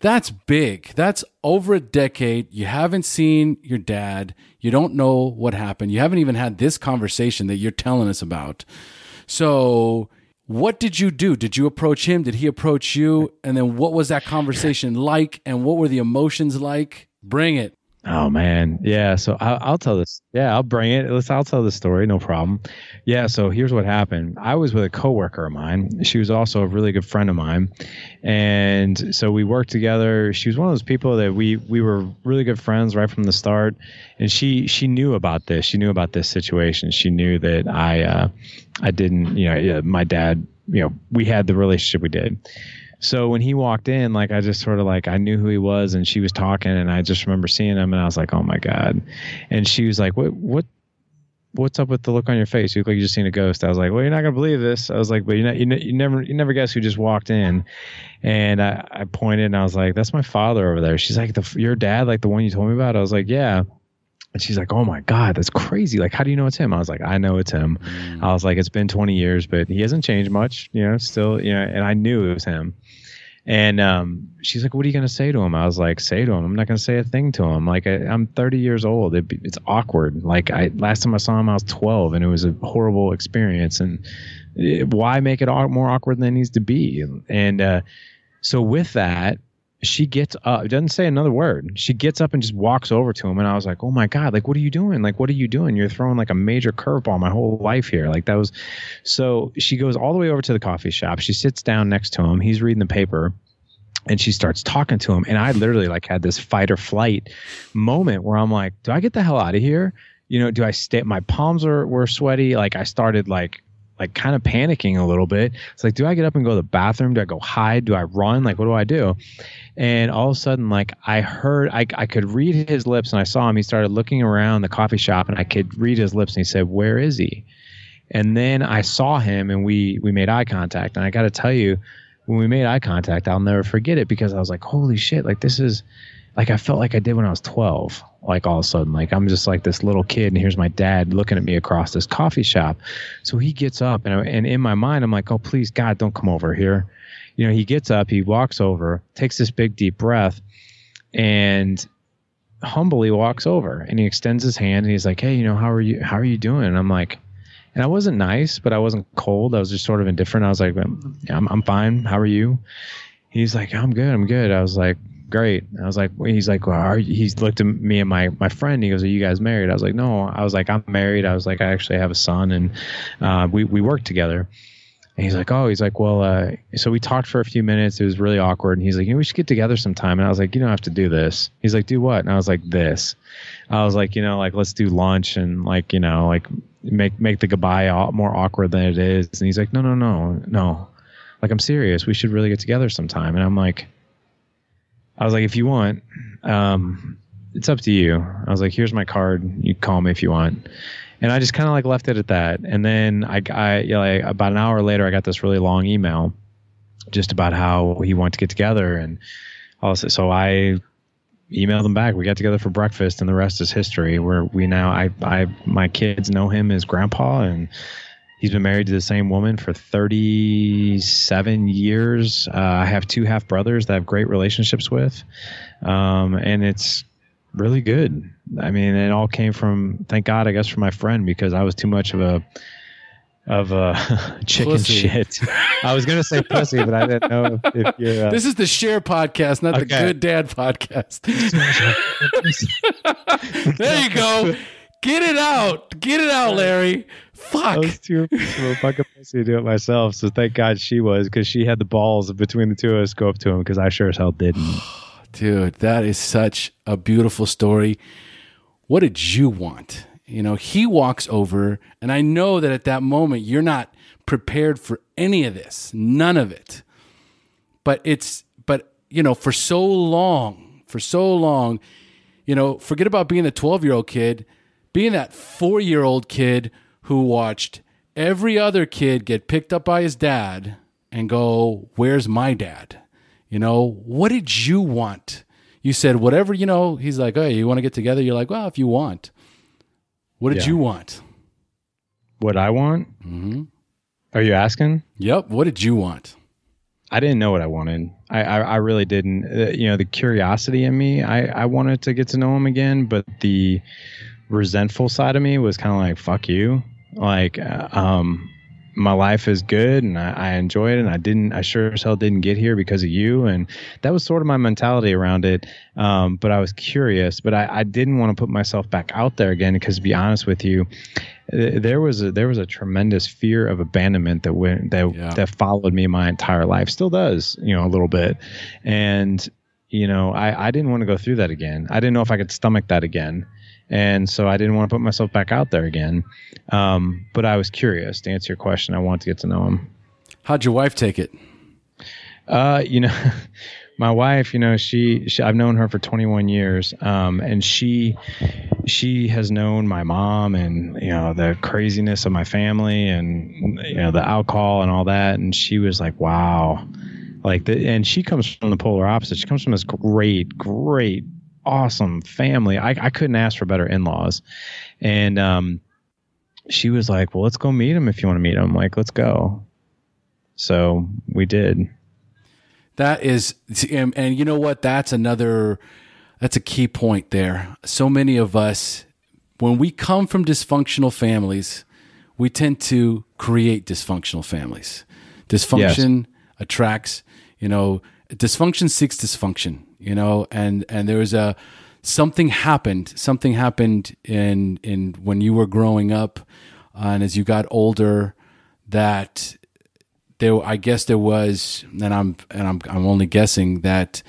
[SPEAKER 2] that's big. That's over a decade. You haven't seen your dad. You don't know what happened. You haven't even had this conversation that you're telling us about. So, what did you do? Did you approach him? Did he approach you? And then what was that conversation like? And what were the emotions like? Bring it.
[SPEAKER 1] Oh man, yeah. So I'll, I'll, tell this. Yeah, I'll bring it. Let's. I'll tell the story. No problem. Yeah. So here's what happened. I was with a coworker of mine. She was also a really good friend of mine, and so we worked together. She was one of those people that we we were really good friends right from the start, and she she knew about this. She knew about this situation. She knew that I uh, I didn't. You know, my dad. You know, we had the relationship we did. So when he walked in, like I just sort of like I knew who he was, and she was talking, and I just remember seeing him, and I was like, oh my god. And she was like, what what what's up with the look on your face? You look like you just seen a ghost. I was like, well, you're not gonna believe this. I was like, but you know, you, you never you never guess who just walked in. And I, I pointed and I was like, that's my father over there. She's like, the, your dad, like the one you told me about. I was like, yeah. And she's like, "Oh my God, that's crazy! Like, how do you know it's him?" I was like, "I know it's him." Mm. I was like, "It's been 20 years, but he hasn't changed much, you know. Still, you know." And I knew it was him. And um, she's like, "What are you gonna say to him?" I was like, "Say to him. I'm not gonna say a thing to him. Like, I, am 30 years old. It, it's awkward. Like, I last time I saw him, I was 12, and it was a horrible experience. And it, why make it more awkward than it needs to be? And uh, so with that, she gets up, doesn't say another word. She gets up and just walks over to him. And I was like, oh my God, like, what are you doing? Like, what are you doing? You're throwing like a major curveball my whole life here. Like, that was so she goes all the way over to the coffee shop. She sits down next to him. He's reading the paper and she starts talking to him. And I literally like had this fight or flight moment where I'm like, do I get the hell out of here? You know, do I stay? My palms are, were sweaty. Like, I started like, like kind of panicking a little bit. It's like, do I get up and go to the bathroom? Do I go hide? Do I run? Like, what do I do? And all of a sudden, like I heard, I, I could read his lips and I saw him. He started looking around the coffee shop and I could read his lips and he said, where is he? And then I saw him and we, we made eye contact. And I got to tell you, when we made eye contact, I'll never forget it because I was like, holy shit, like this is like I felt like I did when I was 12. Like all of a sudden, like I'm just like this little kid, and here's my dad looking at me across this coffee shop. So he gets up, and, and in my mind, I'm like, oh, please, God, don't come over here you know, he gets up, he walks over, takes this big deep breath, and humbly walks over and he extends his hand and he's like, Hey, you know, how are you how are you doing? And I'm like, and I wasn't nice, but I wasn't cold. I was just sort of indifferent. I was like, I'm, I'm fine. How are you? He's like, I'm good. I'm good. I was like, great. I was like, he's like, well, he's looked at me and my, my friend. He goes, are you guys married? I was like, no, I was like, I'm married. I was like, I actually have a son and, uh, we, we work together. And he's like, oh, he's like, well, uh, so we talked for a few minutes. It was really awkward. And he's like, you know, we should get together sometime. And I was like, you don't have to do this. He's like, do what? And I was like, this. I was like, you know, like let's do lunch and like, you know, like make make the goodbye more awkward than it is. And he's like, no, no, no, no. Like I'm serious. We should really get together sometime. And I'm like, I was like, if you want, um, it's up to you. I was like, here's my card. You call me if you want and I just kind of like left it at that. And then I, I you know, like about an hour later, I got this really long email just about how he wanted to get together, and also so I emailed him back. We got together for breakfast, and the rest is history. Where we now, I, I, my kids know him as grandpa, and he's been married to the same woman for 37 years. Uh, I have two half brothers that I have great relationships with, um, and it's really good. I mean, it all came from thank God, I guess, from my friend because I was too much of a of a chicken pussy. shit. I was gonna say pussy, but I didn't know if, if you're. Uh,
[SPEAKER 2] this is the SHAIR podcast, not okay. the good dad podcast. there you go. Get it out. Get it out, Larry. Fuck. I
[SPEAKER 1] was too a fucking pussy to do it myself. So thank God she was because she had the balls between the two of us go up to him because I sure as hell didn't.
[SPEAKER 2] Dude, that is such a beautiful story. What did you want? You know, he walks over, and I know that at that moment you're not prepared for any of this, none of it. But it's, but, you know, for so long, for so long, you know, forget about being the 12 year old kid, being that four year old kid who watched every other kid get picked up by his dad and go, Where's my dad? You know, what did you want? You said whatever, you know, he's like, "Hey, you want to get together?" You're like, "Well, if you want." What did yeah. you want?
[SPEAKER 1] What I want?
[SPEAKER 2] Mm-hmm.
[SPEAKER 1] Are you asking?
[SPEAKER 2] Yep. What did you want?
[SPEAKER 1] I didn't know what I wanted. I, I, I really didn't. Uh, you know, the curiosity in me, I, I wanted to get to know him again, but the resentful side of me was kind of like, fuck you. Like, uh, um, my life is good and I, I, enjoy it and I didn't I sure as hell didn't get here because of you. And that was sort of my mentality around it. Um, but I was curious but I, I didn't want to put myself back out there again because to be honest with you there was a there was a tremendous fear of abandonment that went that yeah. that followed me my entire life. Still does you know a little bit. And you know I, I didn't want to go through that again. I didn't know if I could stomach that again and so I didn't want to put myself back out there again. Um, but I was curious to answer your question. I wanted to get to know him.
[SPEAKER 2] How'd your wife take it?
[SPEAKER 1] Uh, you know, my wife, you know, she, she, I've known her for 21 years, um, and she she has known my mom and you know the craziness of my family and you know the alcohol and all that, and she was like, wow. Like the, and she comes from the polar opposite. She comes from this great, great awesome family. I, I couldn't ask for better in laws. And um, she was like, Well, let's go meet him if you want to meet him. I'm like, let's go. So we did.
[SPEAKER 2] That is, and, and you know what? That's another, that's a key point there. So many of us, when we come from dysfunctional families, we tend to create dysfunctional families. Dysfunction yes. attracts, you know, dysfunction seeks dysfunction you know, and and there was a something happened. Something happened in in when you were growing up, uh, and as you got older, that there. I guess there was, and I'm and I'm I'm only guessing that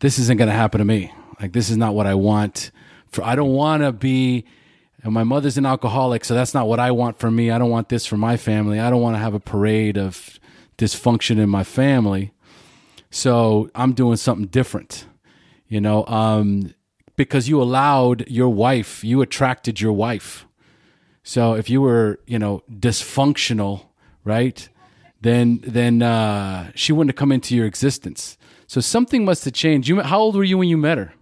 [SPEAKER 2] this isn't going to happen to me. Like this is not what I want. For I don't want to be. And my mother's an alcoholic, so that's not what I want for me. I don't want this for my family. I don't want to have a parade of dysfunction in my family. So I'm doing something different, you know, um, because you allowed your wife, you attracted your wife. So if you were, you know, dysfunctional, right, then then uh, she wouldn't have come into your existence. So something must have changed. You, how old were you when you met her?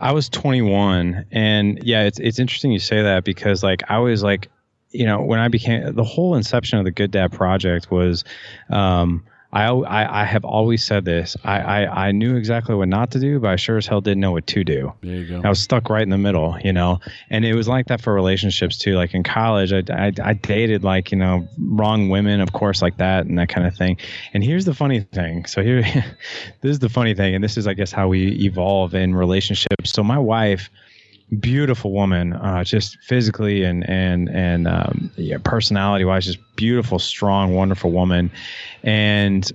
[SPEAKER 1] I was 21, and yeah, it's it's interesting you say that because like I was like, you know, when I became the whole inception of the Good Dad Project was. Um, I, I, I have always said this. I, I, I knew exactly what not to do, but I sure as hell didn't know what to do.
[SPEAKER 2] There you go.
[SPEAKER 1] I was stuck right in the middle, you know. And it was like that for relationships too. Like in college, I, I, I dated like you know wrong women, of course, like that and that kind of thing. And here's the funny thing. So here, this is the funny thing, and this is I guess how we evolve in relationships. So my wife beautiful woman, uh, just physically and and and um, yeah, personality wise, just beautiful, strong, wonderful woman. And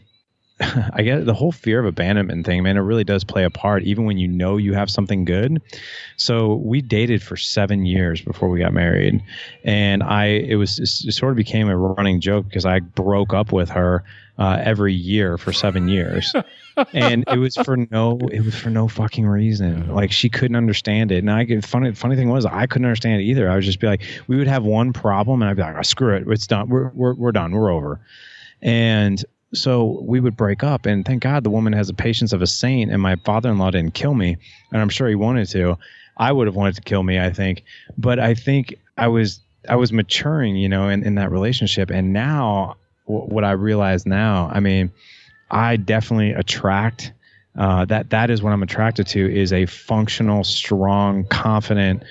[SPEAKER 1] I get the whole fear of abandonment thing, man. It really does play a part, even when you know you have something good. So we dated for seven years before we got married, and I it was it sort of became a running joke because I broke up with her uh, every year for seven years, and it was for no it was for no fucking reason. Like she couldn't understand it, and I get funny funny thing was I couldn't understand it either. I would just be like, we would have one problem, and I'd be like, oh, screw it, it's done, we're we're we're done, we're over, and so we would break up and thank god the woman has the patience of a saint and my father-in-law didn't kill me and i'm sure he wanted to. I would have wanted to kill me i think but i think i was i was maturing you know in, in that relationship and now w- what i realize now i mean i definitely attract uh, that that is what i'm attracted to is a functional strong confident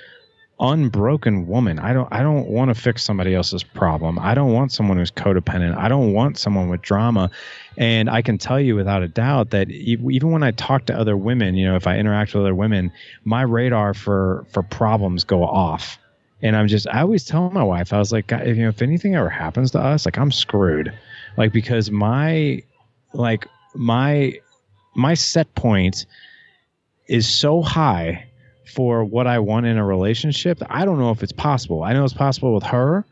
[SPEAKER 1] unbroken woman. I don't I don't want to fix somebody else's problem. I don't want someone who's codependent. I don't want someone with drama. And I can tell you without a doubt that even when I talk to other women, you know, if I interact with other women, my radar for for problems go off. And I'm just I always tell my wife I was like, you know, if anything ever happens to us, like I'm screwed. Like because my like my my set point is so high for what I want in a relationship, I don't know if it's possible. I know it's possible with her.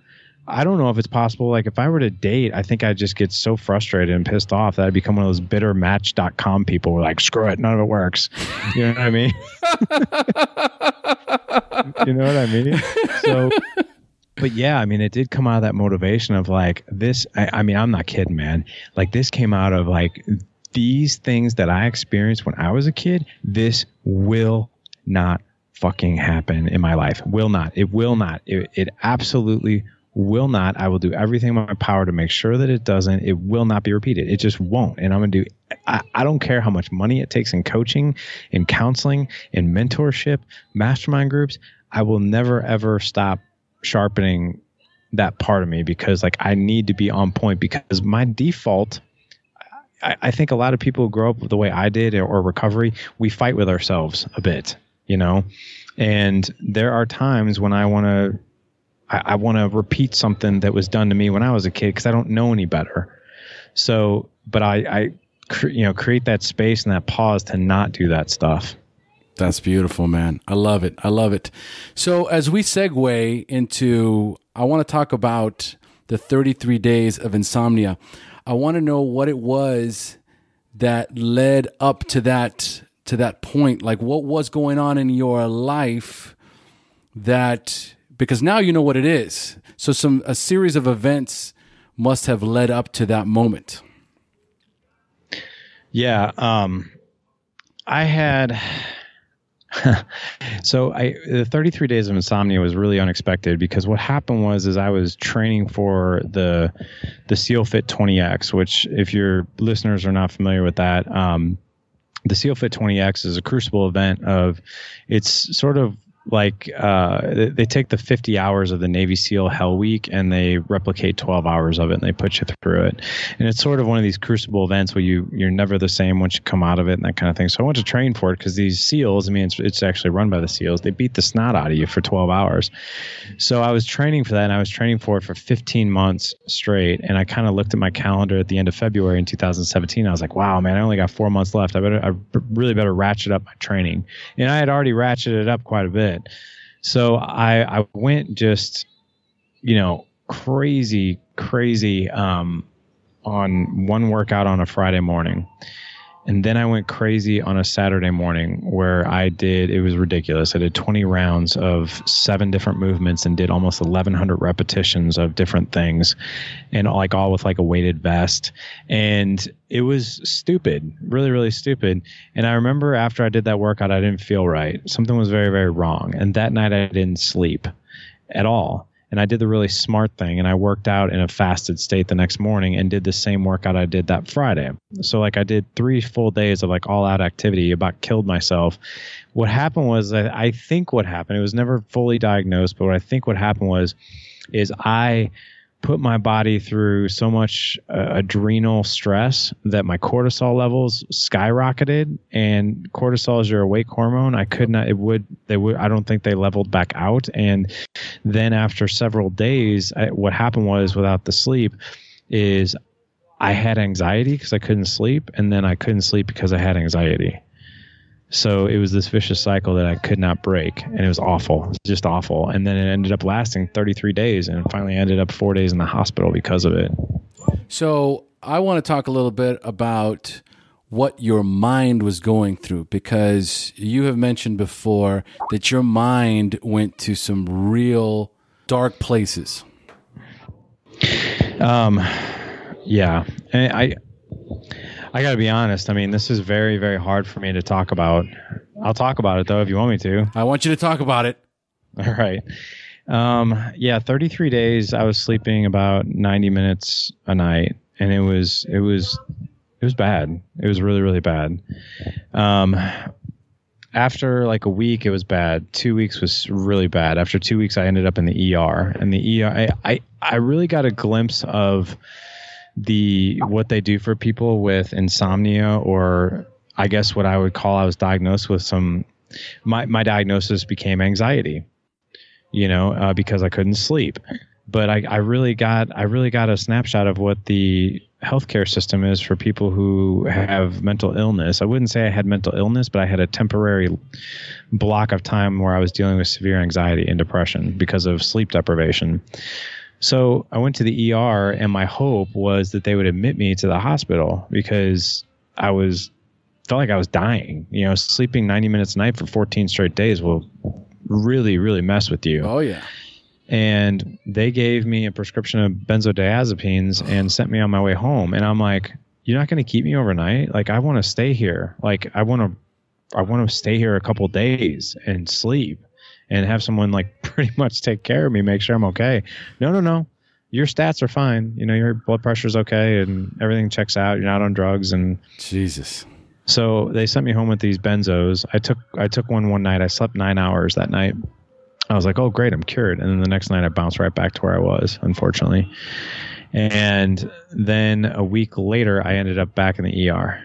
[SPEAKER 1] I don't know if it's possible. Like if I were to date, I think I'd just get so frustrated and pissed off that I'd become one of those bitter match.com people who are like, screw it, none of it works. You know what I mean? you know what I mean? So but yeah, I mean, it did come out of that motivation of like this. I, I mean, I'm not kidding, man. Like this came out of like these things that I experienced when I was a kid. This will not fucking happen in my life. Will not. It will not. It, it absolutely will not. I will do everything in my power to make sure that it doesn't. It will not be repeated. It just won't. And I'm going to do, I, I don't care how much money it takes in coaching, in counseling, in mentorship, mastermind groups. I will never, ever stop sharpening that part of me because like I need to be on point because my default I, I think a lot of people who grow up the way I did or recovery, we fight with ourselves a bit you know? And there are times when i want to i, I want to repeat something that was done to me when i was a kid because i don't know any better. So but i i you know create that space and that pause to not do that stuff.
[SPEAKER 2] That's beautiful man. I love it. I love it. So as we segue into i want to talk about the 33 days of insomnia. I want to know what it was that led up to that to that point like what was going on in your life that because now you know what it is. So some a series of events must have led up to that moment.
[SPEAKER 1] Yeah um i had so I the 33 days of insomnia was really unexpected because what happened was is I was training for the the SEAL Fit 20X, which if your listeners are not familiar with that, um, the SEAL Fit 20X is a crucible event of it's sort of like uh, they take the 50 hours of the Navy SEAL Hell Week and they replicate 12 hours of it and they put you through it. And it's sort of one of these crucible events where you you're never the same once you come out of it and that kind of thing. So I went to train for it because these SEALs, I mean, it's, it's actually run by the SEALs. They beat the snot out of you for 12 hours. So I was training for that and I was training for it for 15 months straight. And I kind of looked at my calendar at the end of February in 2017. I was like, wow, man, I only got four months left. I better, I really better ratchet up my training. And I had already ratcheted it up quite a bit. So I I went just you know crazy crazy um, on one workout on a Friday morning. And then I went crazy on a Saturday morning where I did, it was ridiculous. I did 20 rounds of seven different movements and did almost 1,100 repetitions of different things and like all with like a weighted vest. And it was stupid, really, really stupid. And I remember after I did that workout, I didn't feel right. Something was very, very wrong. And that night I didn't sleep at all and I did the really smart thing and I worked out in a fasted state the next morning and did the same workout I did that Friday. So like I did three full days of like all out activity, about killed myself. What happened was I, I think what happened, it was never fully diagnosed, but what I think what happened was is I put my body through so much uh, adrenal stress that my cortisol levels skyrocketed. And cortisol is your awake hormone. I could not it would they would i don't think they leveled back out. And then after several days I, what happened was without the sleep is i had anxiety because i couldn't sleep. And then i couldn't sleep because i had anxiety so it was this vicious cycle that I could not break, and it was awful, was just awful. And then it ended up lasting 33 days, and finally ended up four days in the hospital because of it.
[SPEAKER 2] So I want to talk a little bit about what your mind was going through because you have mentioned before that your mind went to some real dark places.
[SPEAKER 1] Um, yeah, and I I got to be honest. I mean, this is very, very hard for me to talk about. I'll talk about it though if you want me to.
[SPEAKER 2] I want you to talk about it.
[SPEAKER 1] All right. Um, yeah, 33 days. I was sleeping about 90 minutes a night, and it was it was it was bad. It was really really bad. Um, after like a week, it was bad. Two weeks was really bad. After two weeks, I ended up in the ER, and the ER. I I, I really got a glimpse of the what they do for people with insomnia or I guess what I would call I was diagnosed with some my my diagnosis became anxiety, you know, uh, because I couldn't sleep. But I, I really got I really got a snapshot of what the healthcare system is for people who have mental illness. I wouldn't say I had mental illness, but I had a temporary block of time where I was dealing with severe anxiety and depression because of sleep deprivation. So I went to the ER, and my hope was that they would admit me to the hospital because I was felt like I was dying. You know, sleeping 90 minutes a night for 14 straight days will really, really mess with you.
[SPEAKER 2] Oh yeah.
[SPEAKER 1] And they gave me a prescription of benzodiazepines and sent me on my way home. And I'm like, you're not going to keep me overnight. Like I want to stay here. Like I want to, I want to stay here a couple days and sleep and have someone like pretty much take care of me, make sure I'm okay. No, no, no. Your stats are fine. You know, your blood pressure's okay and everything checks out. You're not on drugs and
[SPEAKER 2] Jesus.
[SPEAKER 1] So they sent me home with these benzos. I took I took one one night. I slept 9 hours that night. I was like, "Oh, great, I'm cured." And then the next night I bounced right back to where I was, unfortunately. And then a week later I ended up back in the ER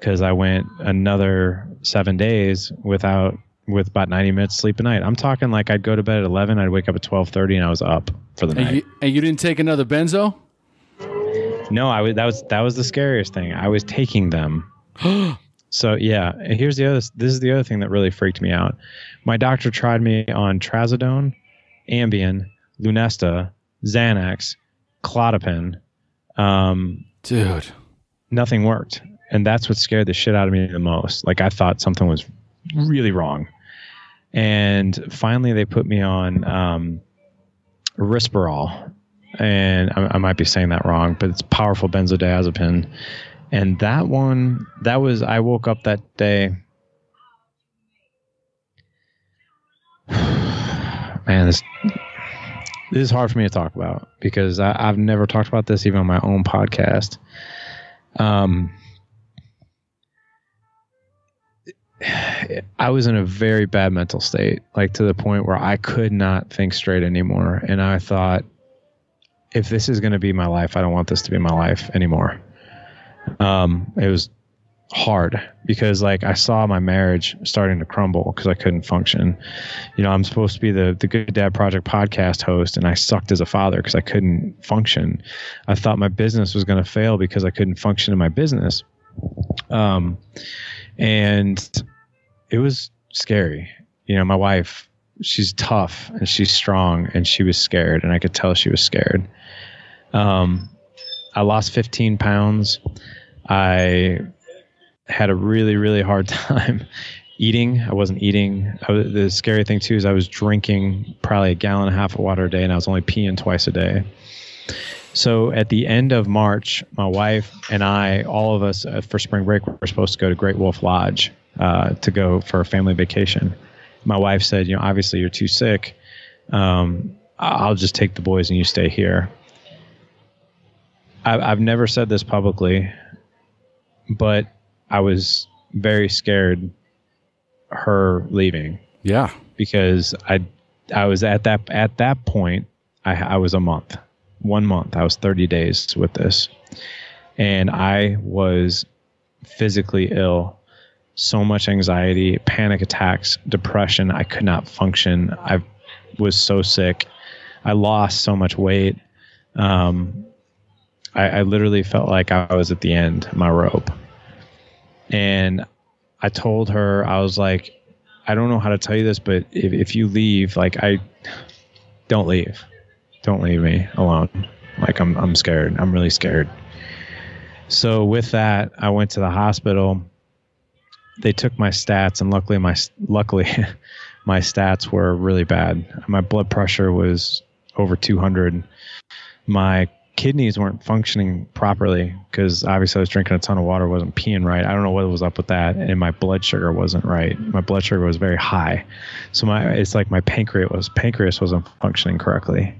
[SPEAKER 1] because I went another 7 days without with about 90 minutes sleep a night. I'm talking like I'd go to bed at 11, I'd wake up at 12:30 and I was up for the
[SPEAKER 2] And
[SPEAKER 1] night.
[SPEAKER 2] you, and you didn't take another benzo?
[SPEAKER 1] no, I was that was that was the scariest thing. I was taking them. so yeah, and here's the other this is the other thing that really freaked me out. My doctor tried me on trazodone, Ambien, Lunesta, Xanax, Clozapine. Um,
[SPEAKER 2] Dude.
[SPEAKER 1] nothing worked. And that's what scared the shit out of me the most. Like I thought something was really wrong. And finally they put me on um, Risperol. And I, I might be saying that wrong, but it's powerful benzodiazepine. And that one, that was, I woke up that day. Man, this this is hard for me to talk about because I, I've never talked about this even on my own podcast. Um, I was in a very bad mental state, like to the point where I could not think straight anymore. And I thought, if this is going to be my life, I don't want this to be my life anymore. Um, it was hard because like I saw my marriage starting to crumble because I couldn't function. You know, I'm supposed to be the the Good Dad Project podcast host, and I sucked as a father because I couldn't function. I thought my business was going to fail because I couldn't function in my business. Um, and it was scary. You know, my wife, she's tough and she's strong, and she was scared, and I could tell she was scared. Um, I lost 15 pounds. I had a really really hard time eating. I wasn't eating. I was, the scary thing too is I was drinking probably a gallon and a half of water a day, and I was only peeing twice a day. So at the end of March, my wife and I, all of us uh, for spring break, were supposed to go to Great Wolf Lodge uh, to go for a family vacation. My wife said, "You know, obviously you're too sick. Um, I'll just take the boys and you stay here." I, I've never said this publicly, but I was very scared her leaving
[SPEAKER 2] Yeah.
[SPEAKER 1] because I I was at that at that point I I was a month one month. I was 30 days with this, and I was physically ill. So much anxiety, panic attacks, depression. I could not function. I was so sick. I lost so much weight. Um, I, I literally felt like I was at the end of my rope. And I told her, I was like, I don't know how to tell you this, but if, if you leave, like I don't leave. Don't leave me alone. Like I'm I'm scared. I'm really scared. So with that, I went to the hospital. They took my stats and luckily my luckily my stats were really bad. My blood pressure was over 200. My kidneys weren't functioning properly because obviously I was drinking a ton of water, wasn't peeing right. I don't know what was up with that, and my blood sugar wasn't right. My blood sugar was very high, so my it's like my pancreas was pancreas wasn't functioning correctly.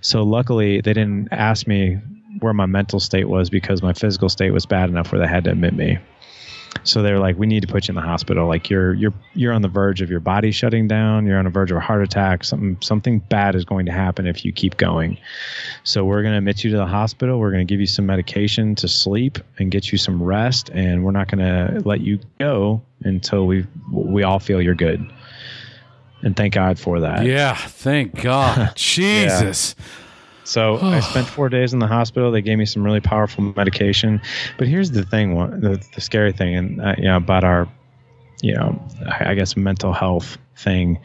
[SPEAKER 1] So luckily they didn't ask me where my mental state was because my physical state was bad enough where they had to admit me. So they're like, we need to put you in the hospital. Like you're you're you're on the verge of your body shutting down. You're on the verge of a heart attack. Something something bad is going to happen if you keep going. So we're going to admit you to the hospital. We're going to give you some medication to sleep and get you some rest, and we're not going to let you go until we we all feel you're good. And thank God for that.
[SPEAKER 2] Yeah, thank God. Jesus.
[SPEAKER 1] Yeah. So I spent four days in the hospital. They gave me some really powerful medication. But here's the thing: the, the scary thing, and uh, you know about our, you know, I guess mental health thing.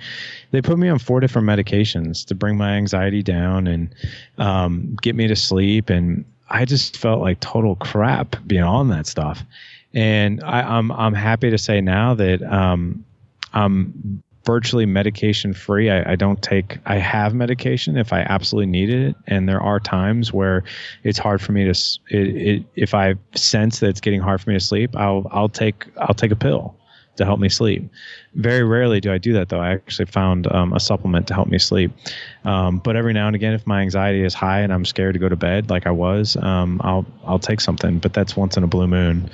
[SPEAKER 1] They put me on four different medications to bring my anxiety down and um, get me to sleep. And I just felt like total crap being on that stuff. And I, am I'm, I'm happy to say now that um, I'm virtually medication free. I, I, don't take, I have medication if I absolutely need it. And there are times where it's hard for me to, it, it, if I sense that it's getting hard for me to sleep, I'll, I'll take, I'll take a pill to help me sleep. Very rarely do I do that though. I actually found um, a supplement to help me sleep. Um, but every now and again, if my anxiety is high and I'm scared to go to bed, like I was, um, I'll I'll take something. But that's once in a blue moon.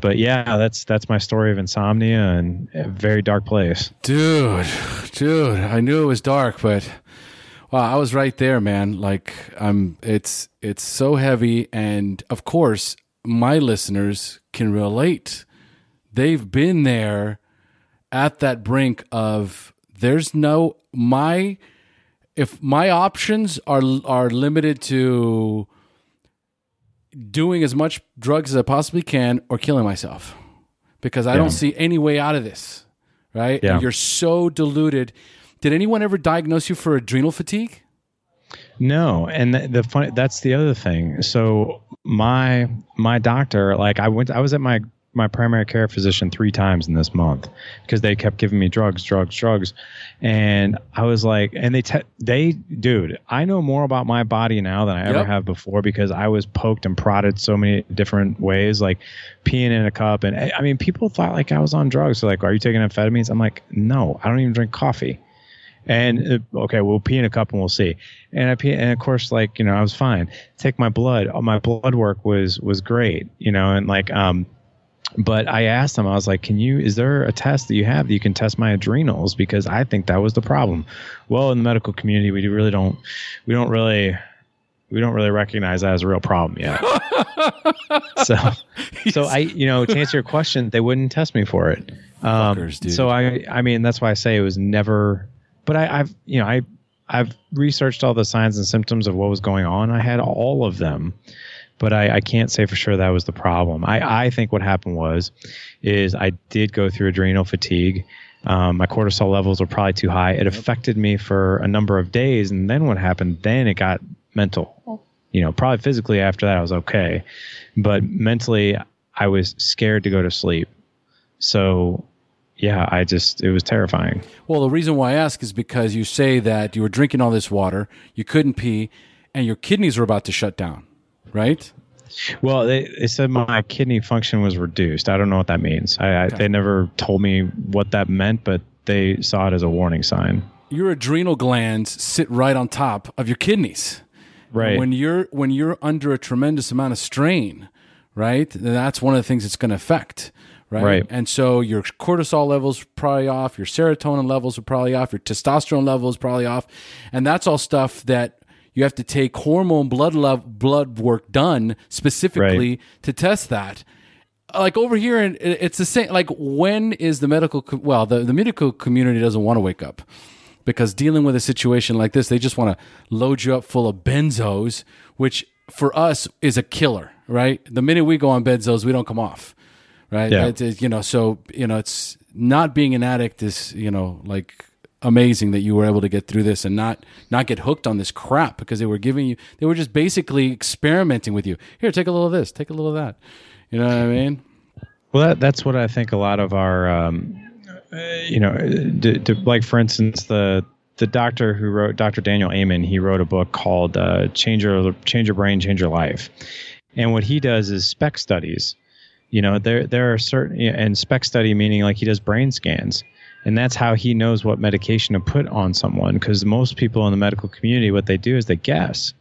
[SPEAKER 1] But yeah, that's that's my story of insomnia and a very dark place.
[SPEAKER 2] Dude, dude, I knew it was dark, but. Wow, I was right there, man. Like, I'm. It's it's so heavy, and of course, my listeners can relate they've been there at that brink of there's no my if my options are are limited to doing as much drugs as I possibly can or killing myself because I yeah. don't see any way out of this. Right? Yeah. you're so deluded. Did anyone ever diagnose you for adrenal fatigue?
[SPEAKER 1] No, and the, the funny that's the other thing. So my my doctor, like I went, I was at my my primary care physician three times in this month because they kept giving me drugs, drugs, drugs, and I was like, and they te- they dude, I know more about my body now than I ever yep. have before because I was poked and prodded so many different ways, like peeing in a cup, and I mean, people thought like I was on drugs. They're like, are you taking amphetamines? I'm like, no, I don't even drink coffee. And uh, okay, we'll pee in a cup and we'll see. And I pee, and of course, like you know, I was fine. Take my blood. My blood work was was great, you know, and like um, but I asked him, I was like, "Can you? Is there a test that you have that you can test my adrenals? Because I think that was the problem." Well, in the medical community, we really don't, we don't really, we don't really recognize that as a real problem yet. so, so I, you know, to answer your question, they wouldn't test me for it. Um, Fuckers, so I, I mean, that's why I say it was never. But I, I've, you know, I, I've researched all the signs and symptoms of what was going on. I had all of them but I, I, can't say for sure that was the problem. I, I think what happened was, is I did go through adrenal fatigue. Um, my cortisol levels were probably too high. It affected me for a number of days, and then what happened? Then it got mental. You know, probably physically after that I was okay, but mentally I was scared to go to sleep. So yeah, I just it was terrifying.
[SPEAKER 2] Well, the reason why I ask is because you say that you were drinking all this water, you couldn't pee, and your kidneys were about to shut down right?
[SPEAKER 1] Well, they, they said my kidney function was reduced. I don't know what that means. I, okay. I, they never told me what that meant, but they saw it as a warning sign.
[SPEAKER 2] Your adrenal glands sit right on top of your kidneys.
[SPEAKER 1] Right.
[SPEAKER 2] When you're when you're under a tremendous amount of strain, right? That's one of the things it's going to affect. Right? right? And so your cortisol levels probably off, your serotonin levels are probably off, your testosterone levels probably off, and that's all stuff that You have to take hormone blood love, blood work done specifically right. to test that. Like over here, and it's the same. Like when is the medical? well, the the medical community doesn't want to wake up because dealing with a situation like this, they just want to load you up full of benzos, which for us is a killer, right? The minute we go on benzos, we don't come off, right? Yeah. It, you know, so you know, it's not being an addict is you know like amazing that you were able to get through this and not not get hooked on this crap because they were giving you they were just basically experimenting with you. Here, take a little of this, take a little of that. You know what I mean?
[SPEAKER 1] Well, that, that's what I think a lot of our, um, you know, like for instance, the the doctor who wrote Dr. Daniel Amen, he wrote a book called uh, "Change Your Change Your Brain, Change Your Life," and what he does is SPECT studies. You know, there there are certain and SPECT study meaning like he does brain scans, and that's how he knows what medication to put on someone. Because most people in the medical community, what they do is they guess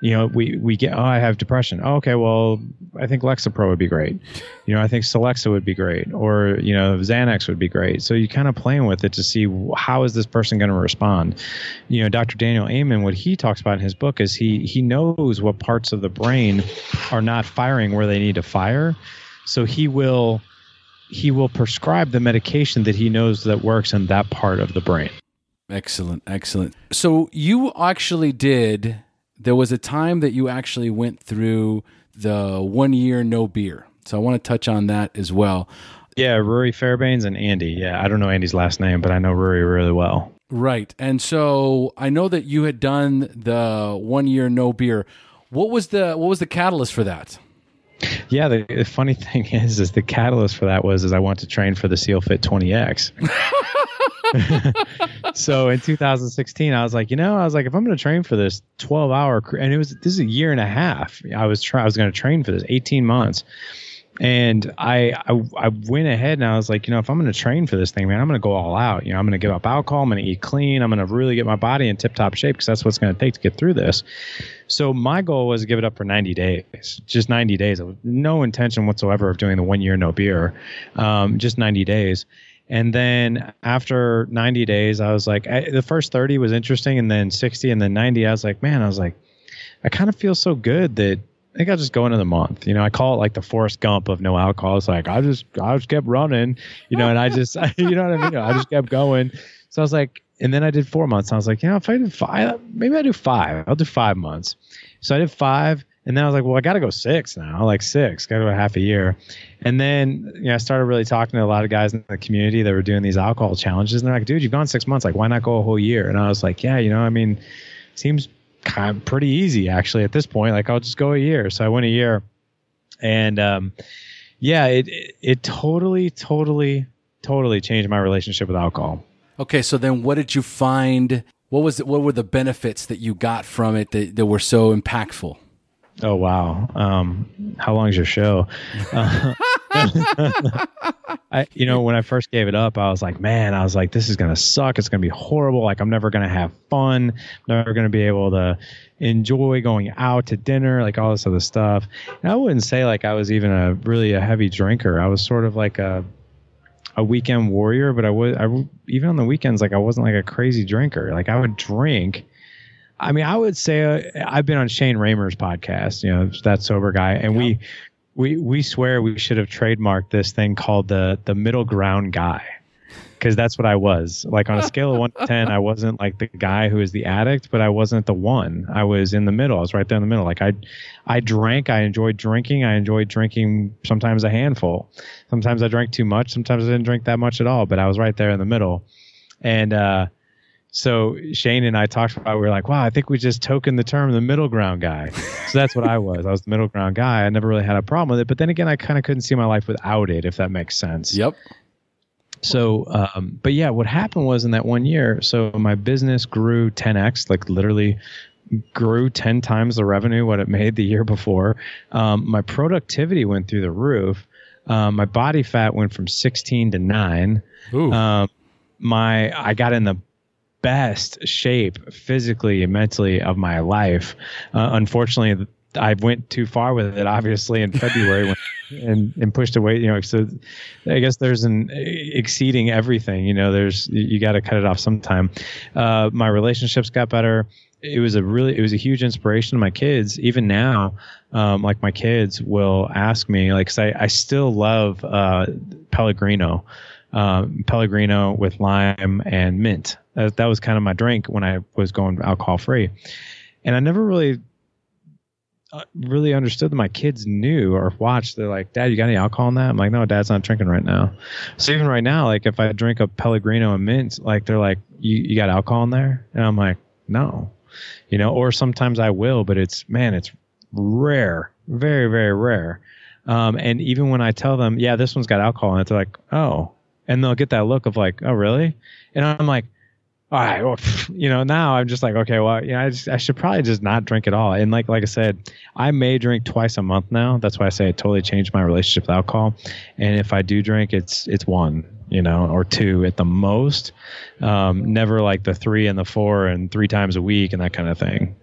[SPEAKER 1] you know, we, we get, oh, I have depression. Oh, okay, well, I think Lexapro would be great. You know, I think Celexa would be great. Or, you know, Xanax would be great. So you kind of playing with it to see how is this person going to respond. You know, Dr. Daniel Amen, what he talks about in his book is he, he knows what parts of the brain are not firing where they need to fire. So he will, he will prescribe the medication that he knows that works in that part of the brain.
[SPEAKER 2] Excellent, excellent. So you actually did there was a time that you actually went through the one year no beer. So I want to touch on that as well.
[SPEAKER 1] Yeah, Ruari Fairbairns and Andy. Yeah, I don't know Andy's last name, but I know Ruari really well.
[SPEAKER 2] Right. And so I know that you had done the one year no beer. What was the what was the catalyst for that?
[SPEAKER 1] Yeah, the, the funny thing is, is the catalyst for that was is I want to train for the Seal Fit 20X. so in 2016, I was like, you know, I was like, if I'm going to train for this 12 hour, and it was this is a year and a half. I was trying, I was going to train for this 18 months, and I, I I went ahead and I was like, you know, if I'm going to train for this thing, man, I'm going to go all out. You know, I'm going to give up alcohol. I'm going to eat clean. I'm going to really get my body in tip top shape because that's what's going to take to get through this. So my goal was to give it up for 90 days, just 90 days. No intention whatsoever of doing the one year no beer, um, just 90 days. And then after 90 days, I was like, I, the first 30 was interesting, and then 60, and then 90. I was like, man, I was like, I kind of feel so good that I think I'll just go into the month. You know, I call it like the Forrest Gump of no alcohol. It's like I just I just kept running, you know, and I just you know what I mean. I just kept going. So I was like, and then I did four months. I was like, you know, if I did five, maybe I do five. I'll do five months. So I did five, and then I was like, well, I got to go six now, like six, got to go half a year. And then, you know, I started really talking to a lot of guys in the community that were doing these alcohol challenges. And they're like, dude, you've gone six months. Like, why not go a whole year? And I was like, yeah, you know, I mean, seems kind of pretty easy actually at this point. Like, I'll just go a year. So I went a year. And, um, yeah, it, it, it totally, totally, totally changed my relationship with alcohol.
[SPEAKER 2] Okay. So then what did you find? What was it, what were the benefits that you got from it that, that were so impactful?
[SPEAKER 1] Oh wow! Um, how long is your show? Uh, I, you know, when I first gave it up, I was like, man, I was like, this is gonna suck. It's gonna be horrible. Like, I'm never gonna have fun. I'm never gonna be able to enjoy going out to dinner, like all this other stuff. And I wouldn't say like I was even a really a heavy drinker. I was sort of like a a weekend warrior, but I was I even on the weekends like I wasn't like a crazy drinker. Like I would drink I mean, I would say uh, I've been on Shane Ramer's podcast, you know, that sober guy, and we we we swear we should have trademarked this thing called the the middle ground guy because that's what I was. Like on a scale of one to ten, I wasn't like the guy who is the addict, but I wasn't the one. I was in the middle. I was right there in the middle. Like I, I drank. I enjoyed drinking. I enjoyed drinking sometimes a handful. Sometimes I drank too much. Sometimes I didn't drink that much at all. But I was right there in the middle, and uh, so Shane and I talked about. It. We were like, "Wow, I think we just token the term the middle ground guy." So that's what I was. I was the middle ground guy. I never really had a problem with it, but then again, I kind of couldn't see my life without it, if that makes sense.
[SPEAKER 2] Yep.
[SPEAKER 1] So, um, but yeah, what happened was in that one year, so my business grew 10x, like literally grew 10 times the revenue what it made the year before. Um, my productivity went through the roof. Um, my body fat went from 16 to nine. Um, my I got in the best shape physically and mentally of my life. Uh, unfortunately, I went too far with it, obviously, in February when, and and pushed away. You know, so I guess there's an exceeding everything. You know, there's you got to cut it off sometime. Uh, my relationships got better. it was a really it was a huge inspiration to my kids. Even now, um, like my kids will ask me like, 'cause I I still love uh, Pellegrino, um, Pellegrino with lime and mint. That, that was kind of my drink when I was going alcohol free, and I never really uh, really understood that my kids knew or watched. They're like, "Dad, you got any alcohol in that?" I'm like, "No, Dad's not drinking right now." So even right now, like if I drink a Pellegrino and mint, like they're like, "You you got alcohol in there?" And I'm like, "No," you know. Or sometimes I will, but it's man, it's rare, very very rare. Um, and even when I tell them, "Yeah, this one's got alcohol in it," they're like, "Oh," and they'll get that look of like, "Oh, really?" And I'm like, all right, well, you know, now I'm just like, okay, well, you know, I, just, I should probably just not drink at all. And like, like I said, I may drink twice a month now. That's why I say it totally changed my relationship with alcohol. And if I do drink, it's it's one, you know, or two at the most. Um, never like the three and the four and three times a week and that kind of thing.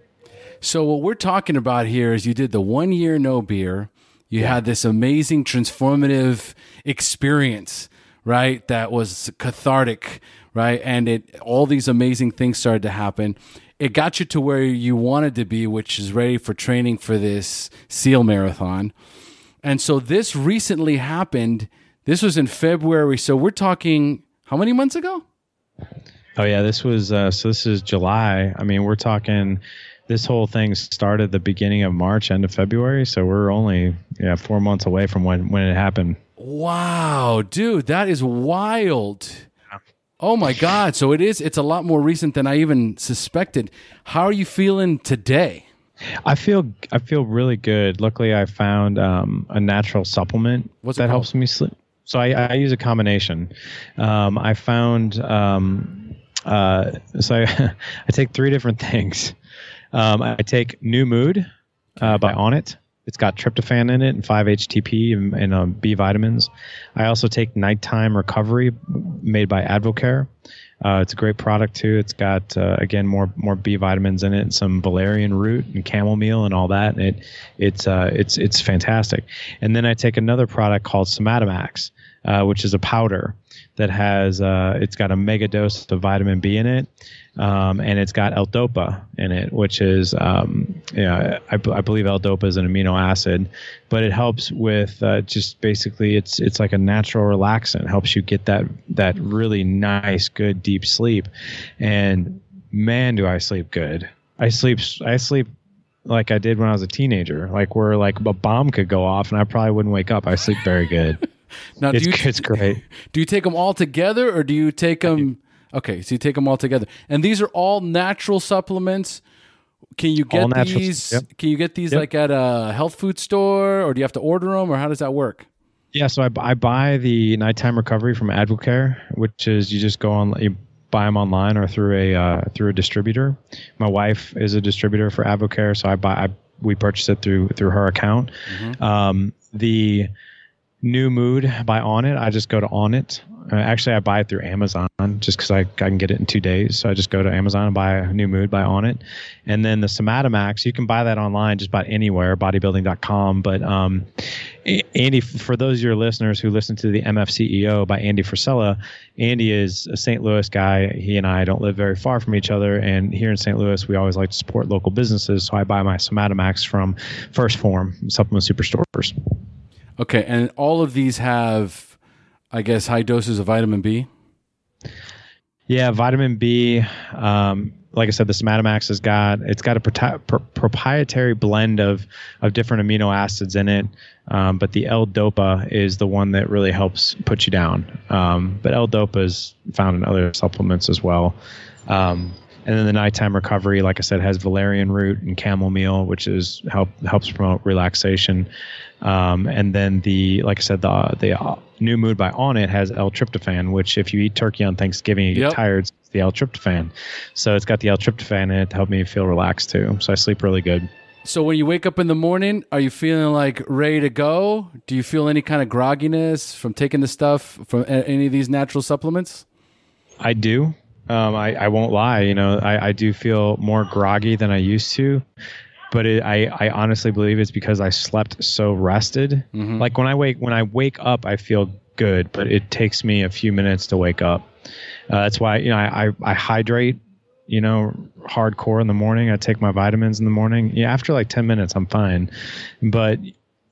[SPEAKER 2] So what we're talking about here is you did the one year no beer. You had this amazing transformative experience, right? That was cathartic, right? And it all these amazing things started to happen. It got you to where you wanted to be, which is ready for training for this SEAL marathon. And so this recently happened. This was in February. So we're talking how many months ago?
[SPEAKER 1] Oh yeah, this was uh, so. This is July. I mean, we're talking. This whole thing started the beginning of March, end of February. So we're only yeah four months away from when when it happened.
[SPEAKER 2] Wow, dude, that is wild. Oh my god, so it is it's a lot more recent than I even suspected. How are you feeling today?
[SPEAKER 1] I feel I feel really good. Luckily, I found um, a natural supplement
[SPEAKER 2] What's
[SPEAKER 1] that helps me sleep. So I, I use a combination. Um, I found um, uh, so I, I take three different things. Um, I take New Mood uh, by Onnit. It's got tryptophan in it and 5-HTP and, and um, B vitamins. I also take Nighttime Recovery made by Advocare. Uh, it's a great product too. It's got uh, again more more B vitamins in it, and some valerian root and chamomile and all that. And it it's uh, it's it's fantastic. And then I take another product called Somatomax, uh, which is a powder that has uh, it's got a mega dose of vitamin B in it, um, and it's got L-Dopa in it, which is um, yeah I believe L-Dopa is an amino acid, but it helps with uh, just basically it's it's like a natural relaxant. Helps you get that that really nice good deep sleep, and man do I sleep good. I sleep I sleep like I did when I was a teenager, like where like a bomb could go off and I probably wouldn't wake up. I sleep very good.
[SPEAKER 2] Now,
[SPEAKER 1] It's
[SPEAKER 2] do you
[SPEAKER 1] it's great.
[SPEAKER 2] do you take them all together or do you take them Okay, so you take them all together. And these are all natural supplements. Can you get
[SPEAKER 1] natural,
[SPEAKER 2] these
[SPEAKER 1] yep.
[SPEAKER 2] Can you get these
[SPEAKER 1] Yep.
[SPEAKER 2] like at a health food store or do you have to order them or how does that work?
[SPEAKER 1] Yeah, so I, I buy the nighttime recovery from Advocare, which is you just go on you buy them online or through a uh, through a distributor. My wife is a distributor for Advocare, so I buy I, we purchase it through through her account. Um, the New Mood by Onnit, I just go to Onnit. Uh, actually, I buy it through Amazon just because I, I can get it in two days. So I just go to Amazon and buy a New Mood by Onnit. And then the Somatomax, you can buy that online just about anywhere, bodybuilding.com. But um, Andy, for those of your listeners who listen to the MFCEO by Andy Frisella, Andy is a St. Louis guy. He and I don't live very far from each other. And here in St. Louis, we always like to support local businesses. So I buy my Somatomax from First Form Supplement Superstores.
[SPEAKER 2] Okay, and all of these have I guess high doses of vitamin B.
[SPEAKER 1] Yeah, vitamin B. Um, like I said, the Somatomax has got it's got a proprietary blend of of different amino acids in it. Um, but the L-Dopa is the one that really helps put you down. Um, but L-Dopa is found in other supplements as well. Um, and then the nighttime recovery, like I said, has valerian root and chamomile, which is help helps promote relaxation. Um, and then the like I said, the the uh, new mood by Onnit has L-tryptophan, which if you eat turkey on Thanksgiving, you get
[SPEAKER 2] Yep.
[SPEAKER 1] tired. It's the L-tryptophan, so it's got the L-tryptophan in it to help me feel relaxed too. So I sleep really good.
[SPEAKER 2] So when you wake up in the morning, are you feeling like ready to go? Do you feel any kind of grogginess from taking the stuff from any of these natural supplements?
[SPEAKER 1] I do. Um, I, I won't lie. You know, I, I do feel more groggy than I used to, but it, I, I honestly believe it's because I slept so rested. Like when I wake when I wake up, I feel good, but it takes me a few minutes to wake up. Uh, that's why you know I, I, I hydrate you know, hardcore in the morning. I take my vitamins in the morning. Yeah, after like 10 minutes, I'm fine. But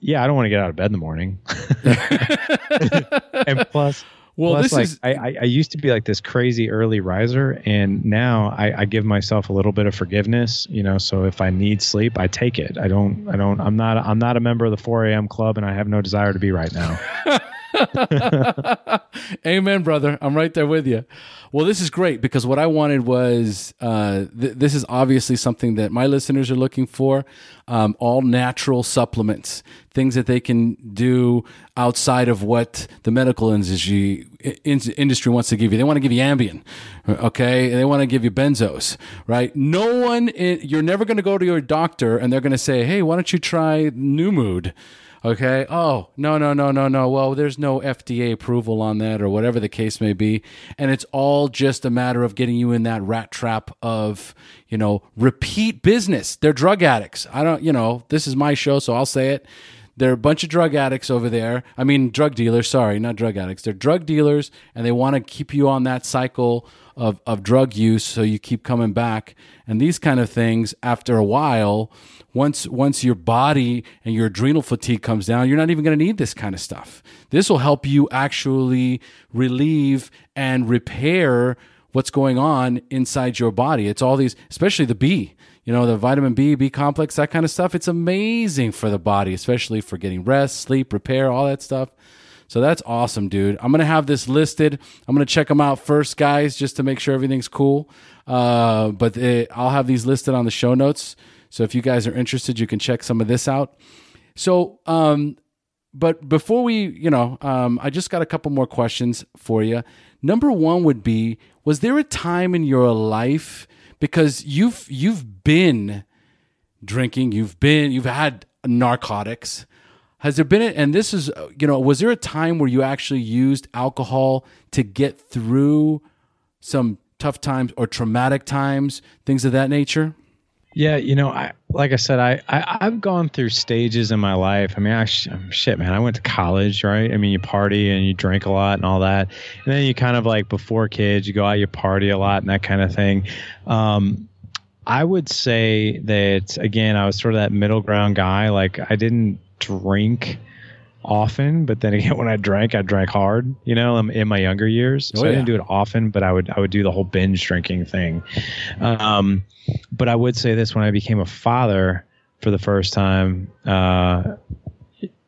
[SPEAKER 1] yeah, I don't want to get out of bed in the morning. and plus,
[SPEAKER 2] Well,
[SPEAKER 1] plus,
[SPEAKER 2] this
[SPEAKER 1] like,
[SPEAKER 2] is
[SPEAKER 1] I, I, I used to be like this crazy early riser, and now I, I give myself a little bit of forgiveness. You know, so if I need sleep, I take it. I don't. I don't. I'm not. I'm not a member of the 4 a.m. club, and I have no desire to be right now.
[SPEAKER 2] Amen, brother. I'm right there with you. Well, this is great because what I wanted was uh, th- this is obviously something that my listeners are looking for um, all natural supplements, things that they can do outside of what the medical industry, in- industry wants to give you. They want to give you Ambien, okay? They want to give you benzos, right? No one, in, you're never going to go to your doctor and they're going to say, hey, why don't you try New Mood? Okay. Oh, no, no, no, no, no. Well, there's no FDA approval on that or whatever the case may be. And it's all just a matter of getting you in that rat trap of, you know, repeat business. They're drug addicts. I don't, you know, this is my show, so I'll say it. There are a bunch of drug addicts over there. I mean, drug dealers, sorry, not drug addicts. They're drug dealers and they want to keep you on that cycle of, of drug use so you keep coming back. And these kind of things, after a while, once once your body and your adrenal fatigue comes down, you're not even going to need this kind of stuff. This will help you actually relieve and repair what's going on inside your body. It's all these, especially the B, you know, the vitamin B, B complex, that kind of stuff. It's amazing for the body, especially for getting rest, sleep, repair, all that stuff. So that's awesome, dude. I'm gonna have this listed. I'm gonna check them out first, guys, just to make sure everything's cool. Uh, but it, I'll have these listed on the show notes. So if you guys are interested, you can check some of this out. So, um, but before we, you know, um, I just got a couple more questions for you. Number one would be: Was there a time in your life because you've you've been drinking, you've been you've had narcotics? Has there been, a, and this is, you know, was there a time where you actually used alcohol to get through some tough times or traumatic times, things of that nature?
[SPEAKER 1] Yeah, you know, I like I said, I, I I've gone through stages in my life. I mean, I shit, man. I went to college, right? I mean, you party and you drink a lot and all that, and then you kind of like before kids, you go out, you party a lot and that kind of thing. Um, I would say that again, I was sort of that middle ground guy. Like I didn't drink often, but then again, when I drank, I drank hard. You know, in, in my younger years, so
[SPEAKER 2] Oh,
[SPEAKER 1] I didn't do it often, but I would I would do the whole binge drinking thing. Um, but I would say this: when I became a father for the first time, uh,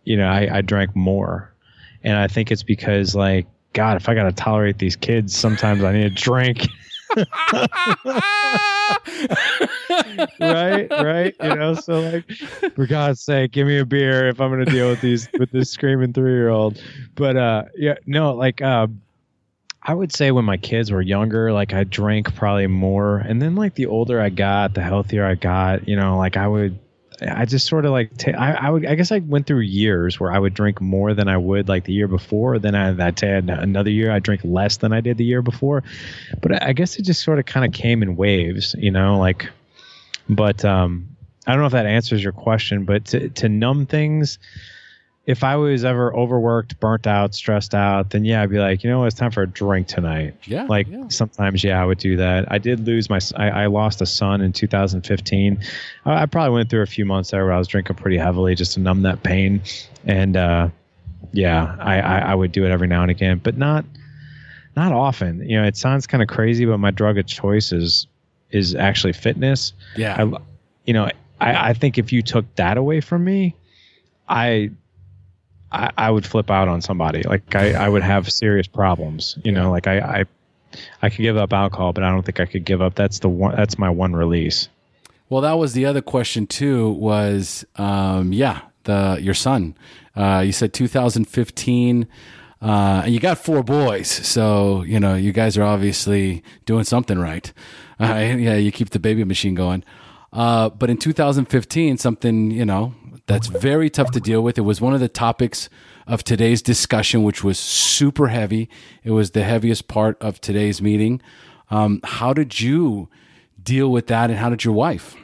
[SPEAKER 1] you know, I, I drank more, and I think it's because like God, if I got to tolerate these kids, sometimes I need a drink. right right you know so like for god's sake give me a beer if i'm gonna deal with these with this screaming three-year-old. But uh yeah no like uh i would say when my kids were younger like i drank probably more. And then like the older i got the healthier i got you know like i would I just sort of like ta- I, I would I guess I went through years where I would drink more than I would like the year before. Then I that had another year I drink less than I did the year before. But I guess it just sort of kind of came in waves, you know, like. But um, I don't know if that answers your question. But to to numb things, if I was ever overworked, burnt out, stressed out, then yeah, I'd be like, you know, it's time for a drink tonight.
[SPEAKER 2] Yeah.
[SPEAKER 1] Like
[SPEAKER 2] yeah.
[SPEAKER 1] sometimes, yeah, I would do that. I did lose my, I, I lost a son in 2015. I, I probably went through a few months there where I was drinking pretty heavily just to numb that pain. And uh, yeah, I, I, I would do it every now and again, but not, not often. You know, it sounds kind of crazy, but my drug of choice is, is actually fitness.
[SPEAKER 2] yeah.
[SPEAKER 1] I, you know, I, I think if you took that away from me, I, I, I would flip out on somebody. Like I, I would have serious problems. You know, like I, I, I could give up alcohol, but I don't think I could give up. That's the one. That's my one release.
[SPEAKER 2] Well, that was the other question too. Was um, yeah, the your son. Uh, you said 2015, uh, and you got four boys, so you know you guys are obviously doing something right. Uh, yeah, you keep the baby machine going. Uh, but in 2015, something you know that's very tough to deal with. It was one of the topics of today's discussion, which was super heavy. It was the heaviest part of today's meeting. Um, how did you deal with that, and how did your wife?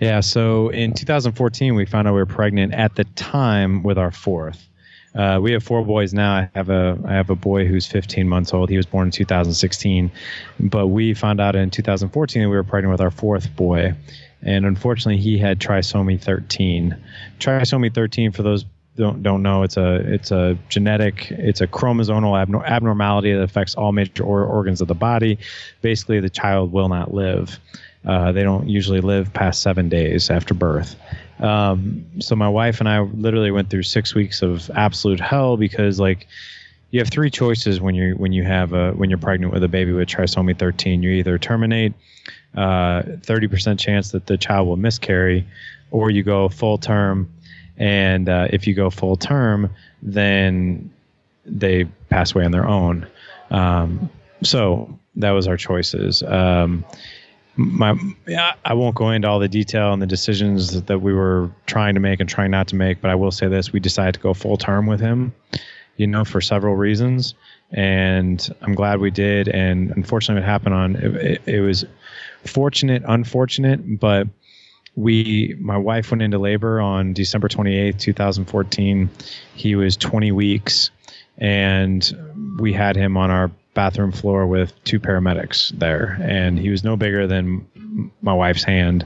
[SPEAKER 1] Yeah. So in 2014, we found out we were pregnant at the time with our fourth. Uh, we have four boys now. I have a I have a boy who's 15 months old. He was born in 2016, but we found out in 2014 that we were pregnant with our fourth boy, and unfortunately he had trisomy 13. Trisomy 13, for those don't don't know, it's a it's a genetic, it's a chromosomal abnormality that affects all major or- organs of the body. Basically, the child will not live. Uh, they don't usually live past seven days after birth. Um, so my wife and I literally went through six weeks of absolute hell because like you have three choices when you when you have a when you're pregnant with a baby with trisomy 13. You either terminate, uh, 30% chance that the child will miscarry, or you go full term. And uh, if you go full term, then they pass away on their own. Um, so that was our choices. Um, my I won't go into all the detail and the decisions that we were trying to make and trying not to make, but I will say this: we decided to go full term with him, you know, for several reasons, and I'm glad we did. And unfortunately, it happened on it, it was fortunate, unfortunate, but we my wife went into labor on December 28th, 2014. He was 20 weeks, and we had him on our bathroom floor with two paramedics there, and he was no bigger than my wife's hand.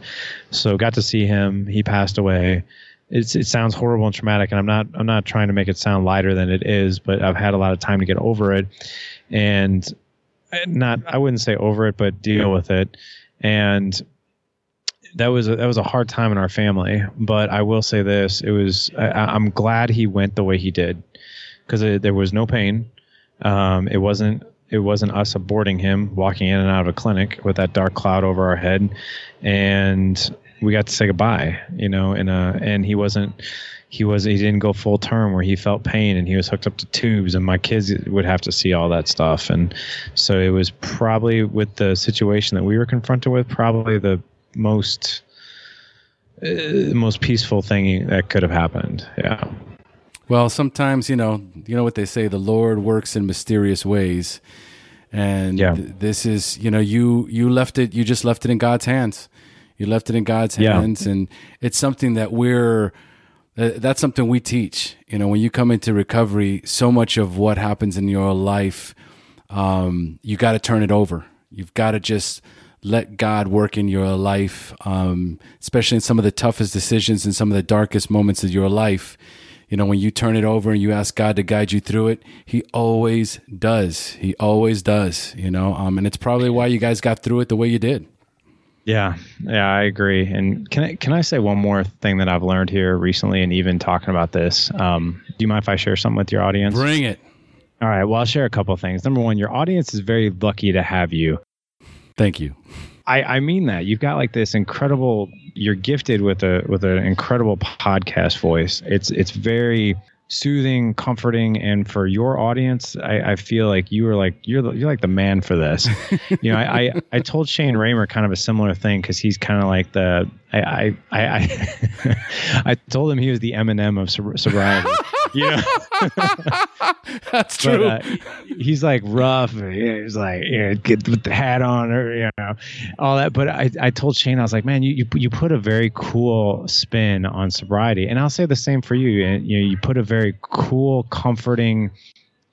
[SPEAKER 1] So got to see him. He passed away. It's, it sounds horrible and traumatic, and I'm not I'm not trying to make it sound lighter than it is, but I've had a lot of time to get over it, and not I wouldn't say over it, but deal with it, and that was a, that was a hard time in our family. But I will say this: it was I, am glad he went the way he did because there was no pain. Um, it wasn't it wasn't us aborting him walking in and out of a clinic with that dark cloud over our head and we got to say goodbye you know and uh and he wasn't he was he didn't go full term where he felt pain and he was hooked up to tubes and my kids would have to see all that stuff and so it was probably with the situation that we were confronted with probably the most uh, most peaceful thing that could have happened yeah
[SPEAKER 2] well, sometimes you know, you know what they say: the Lord works in mysterious ways, and yeah. th- this is, you know, you you left it, you just left it in God's hands. You left it in God's hands, yeah. and it's something that we're. Uh, that's something we teach. You know, when you come into recovery, so much of what happens in your life, um, you got to turn it over. You've got to just let God work in your life, um, especially in some of the toughest decisions and some of the darkest moments of your life you know, when you turn it over and you ask God to guide you through it, He always does. He always does, you know, um, and it's probably why you guys got through it the way you did.
[SPEAKER 1] Yeah, yeah, I agree. And can I can I say one more thing that I've learned here recently, and even talking about this? Um, do you mind if I share something with your audience?
[SPEAKER 2] Bring it.
[SPEAKER 1] All right. Well, I'll share a couple of things. Number one, your audience is very lucky to have you.
[SPEAKER 2] Thank you.
[SPEAKER 1] I, I mean that you've got like this incredible. You're gifted with a with an incredible podcast voice. It's it's very soothing, comforting, and for your audience, I, I feel like you are like you're the, you're like the man for this. you know, I, I, I told Shane Ramer kind of a similar thing because he's kind of like the I I I I, I told him he was the Eminem of sobriety. you know,
[SPEAKER 2] that's true. But, uh,
[SPEAKER 1] he's like rough. He's like you know, get with the hat on or you know all that. But I I told Shane I was like, man, you you you put a very cool spin on sobriety, and I'll say the same for you. And you know, you put a very cool, comforting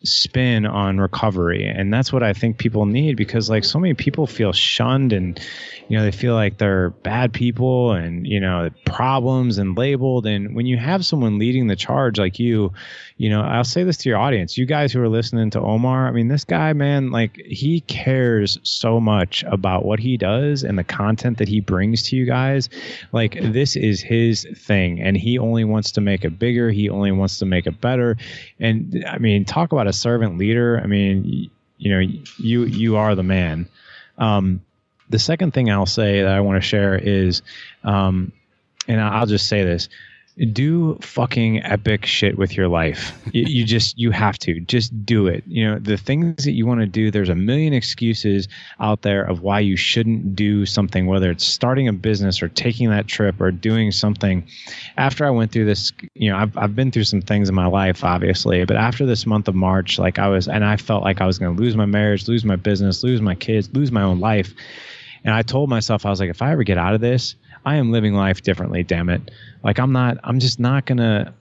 [SPEAKER 1] spin on recovery. And that's what i think people need because like so many people feel shunned and you know they feel like they're bad people and you know problems and labeled. And when you have someone leading the charge like you you know i'll say this to your audience. You guys who are listening to omar i mean this guy man like he cares so much about what he does and the content that he brings to you guys. Like this is his thing and he only wants to make it bigger. He only wants to make it better. And i mean talk about a servant leader, I mean, you know, you you are the man. Um, the second thing I'll say that I want to share is, um, and I'll just say this: do fucking epic shit with your life. you, you, just you have to just do it. You know the things that you want to do. There's a million excuses out there of why you shouldn't do something, whether it's starting a business or taking that trip or doing something. After I went through this, you know, I've I've been through some things in my life, obviously, but after this month of March, like I was, and I felt like I was going to lose my marriage, lose my business, lose my kids, lose my own life. And I told myself, I was like, if I ever get out of this, I am living life differently, damn it. Like I'm not I'm just not to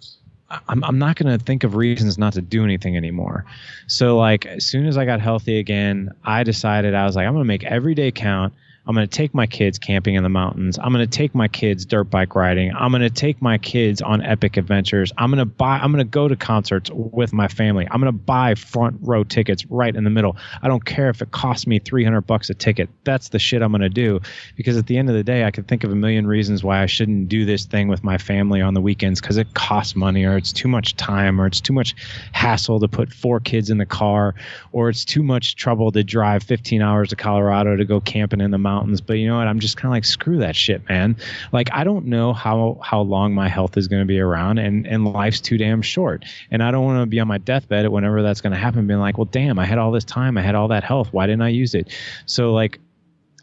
[SPEAKER 1] I'm, I'm not going to think of reasons not to do anything anymore. So, like, as soon as I got healthy again, I decided I was like, I'm going to make every day count. I'm going to take my kids camping in the mountains. I'm going to take my kids dirt bike riding. I'm going to take my kids on epic adventures. I'm going to buy I'm going to go to concerts with my family. I'm going to buy front row tickets right in the middle. I don't care if it costs me 300 bucks a ticket. That's the shit I'm going to do because at the end of the day I could think of a million reasons why I shouldn't do this thing with my family on the weekends cuz it costs money or it's too much time or it's too much hassle to put four kids in the car or it's too much trouble to drive 15 hours to Colorado to go camping in the mountains mountains. But you know what? I'm just kind of like screw that shit, man. Like I don't know how how long my health is going to be around, and and life's too damn short. And I don't want to be on my deathbed whenever that's going to happen, being like, well, damn, I had all this time, I had all that health. Why didn't I use it? So like.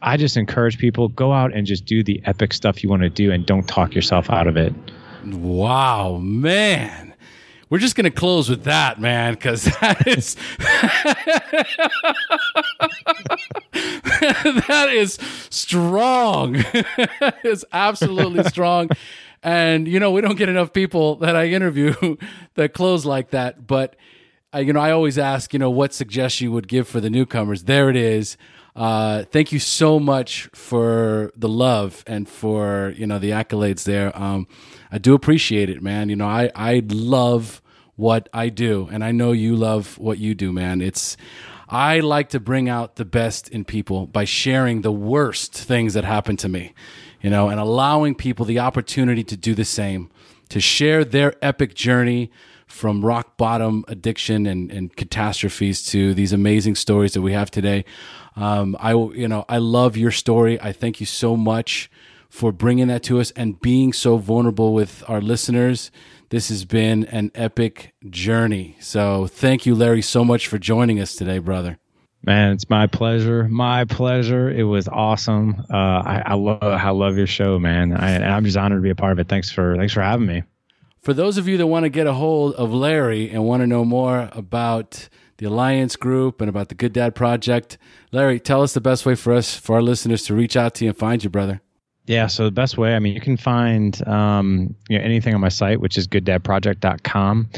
[SPEAKER 1] I just encourage people go out and just do the epic stuff you want to do and don't talk yourself out of it.
[SPEAKER 2] Wow, man we're just to close with that, man, because that is that is strong. it's absolutely strong. And you know, we don't get enough people that I interview that close like that. But uh, you know, I always ask, you know, what suggestion you would give for the newcomers. There it is. Uh, thank you so much for the love and for you know the accolades there. Um, I do appreciate it, man. You know, I I love what I do, and I know you love what you do, man. It's I like to bring out the best in people by sharing the worst things that happen to me, you know, and allowing people the opportunity to do the same, to share their epic journey from rock bottom addiction and, and catastrophes to these amazing stories that we have today. Um, I, you know, I love your story. I thank you so much for bringing that to us and being so vulnerable with our listeners. This has been an epic journey. So thank you, Larry, so much for joining us today, brother.
[SPEAKER 1] Man, it's my pleasure. My pleasure. It was awesome. Uh, I, I love I love your show, man. I, I'm just honored to be a part of it. Thanks for thanks for having me.
[SPEAKER 2] For those of you that want to get a hold of Larry and want to know more about the Alliance Group and about the Good Dad Project, Larry, tell us the best way for us for our listeners to reach out to you and find you, brother.
[SPEAKER 1] Yeah, so the best way, I mean, you can find um, you know, anything on my site, which is gooddadproject.com.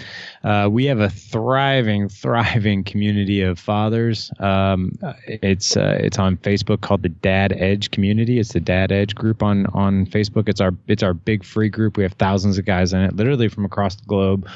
[SPEAKER 1] Uh, we have a thriving, thriving community of fathers. Um, it's uh, it's on Facebook called the Dad Edge Community. It's the Dad Edge group on on Facebook. It's our it's our big free group. We have thousands of guys in it, literally from across the globe.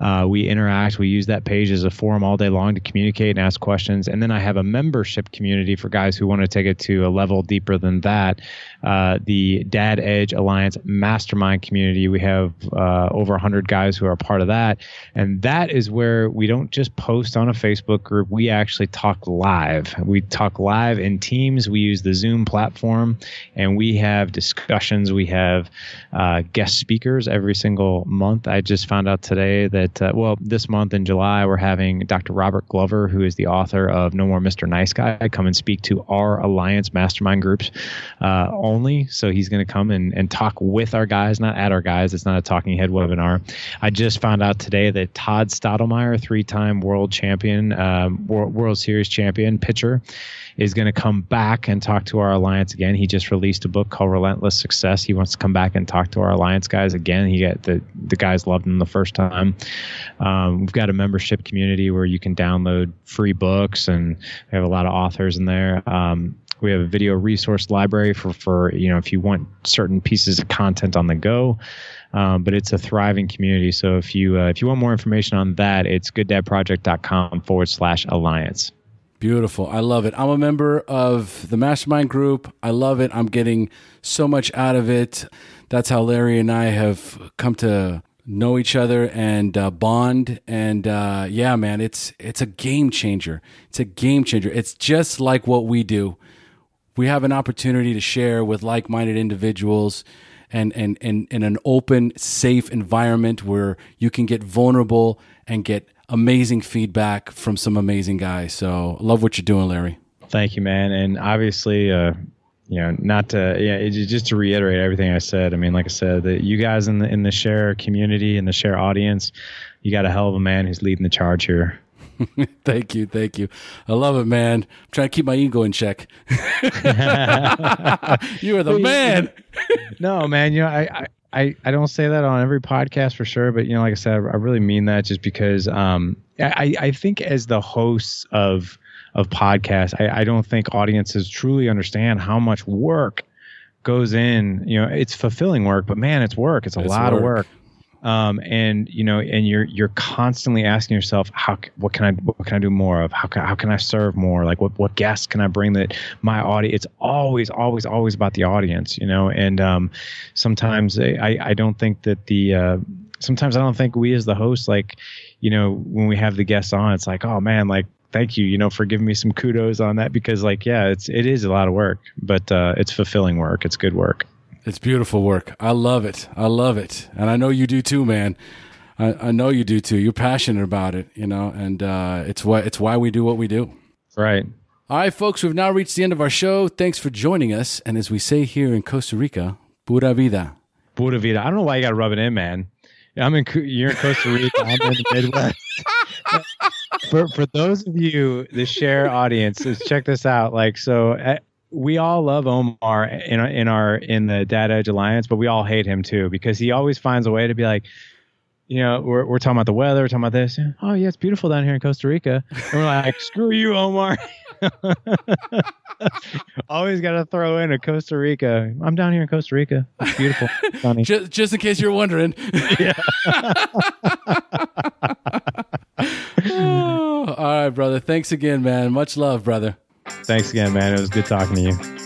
[SPEAKER 1] Uh, we interact. We use that page as a forum all day long to communicate and ask questions. And then I have a membership community for guys who want to take it to a level deeper than that. Uh, the Dad Edge Alliance Mastermind community. We have uh, over 100 guys who are part of that. And that is where we don't just post on a Facebook group, we actually talk live. We talk live in teams. We use the Zoom platform and we have discussions. We have uh, guest speakers every single month. I just found out today that that, uh, well, this month in July, we're having Dr. Robert Glover, who is the author of No More Mr. Nice Guy, come and speak to our Alliance mastermind groups uh, only. So he's going to come and, and talk with our guys, not at our guys. It's not a talking head webinar. I just found out today that Todd Stottlemyre, three time world champion, um, world, world Series champion pitcher, is going to come back and talk to our alliance again. He just released a book called Relentless Success. He wants to come back and talk to our alliance guys again. He got the the guys loved him the first time. Um, we've got a membership community where you can download free books, and we have a lot of authors in there. Um, we have a video resource library for for you know if you want certain pieces of content on the go. Um, but it's a thriving community. So if you uh, if you want more information on that, it's gooddadproject.com forward slash alliance.
[SPEAKER 2] Beautiful. I love it. I'm a member of the mastermind group. I love it. I'm getting so much out of it. That's how Larry and I have come to know each other and uh, bond. And uh, yeah, man, it's it's a game changer. It's a game changer. It's just like what we do. We have an opportunity to share with like-minded individuals and and and in an open, safe environment where you can get vulnerable and get amazing feedback from some amazing guys. So love what you're doing, Larry.
[SPEAKER 1] Thank you, man. And obviously, uh, you know, not to yeah, just to reiterate everything I said. I mean, like I said, that you guys in the in the SHAIR community and the SHAIR audience, you got a hell of a man who's leading the charge here.
[SPEAKER 2] thank you, thank you. I love it, man. I'm trying to keep my ego in check. you are the man.
[SPEAKER 1] no, man. You know, I, I I, I don't say that on every podcast for sure, but you know, like I said, I, I really mean that just because um, I, I think as the hosts of of podcasts, I, I don't think audiences truly understand how much work goes in. You know, it's fulfilling work, but man, it's work. It's a
[SPEAKER 2] It's
[SPEAKER 1] lot of
[SPEAKER 2] work.
[SPEAKER 1] Um, and you know, and you're you're constantly asking yourself, how what can I what can I do more of? How can how can I serve more? Like what what guests can I bring that my audience? It's always always always about the audience, you know. And um, sometimes I I don't think that the uh, sometimes I don't think we as the host like, you know, when we have the guests on, it's like, oh man, like thank you, you know, for giving me some kudos on that because like yeah, it's it is a lot of work, but uh, it's fulfilling work. It's good work.
[SPEAKER 2] It's beautiful work. I love it. I love it, and I know you do too, man. I, I know you do too. You're passionate about it, you know, and uh, it's why it's why we do what we do.
[SPEAKER 1] Right.
[SPEAKER 2] All right, folks, we've now reached the end of our show. Thanks for joining us, and as we say here in Costa Rica, pura vida.
[SPEAKER 1] Pura vida. I don't know why you got to rub it in, man. I'm in. You're in Costa Rica. I'm in the Midwest. for for those of you, the SHAIR audience, check this out. Like so. We all love Omar in our, in our in the Dad Edge Alliance, but we all hate him too because he always finds a way to be like, you know, we're, we're talking about the weather, we're talking about this. Oh yeah, it's beautiful down here in Costa Rica, and we're like, screw you, Omar. always got to throw in a Costa Rica. I'm down here in Costa Rica. It's beautiful, sunny.
[SPEAKER 2] Just, just in case you're wondering. Oh, all right, brother. Thanks again, man. Much love, brother.
[SPEAKER 1] Thanks again, man. It was good talking to you.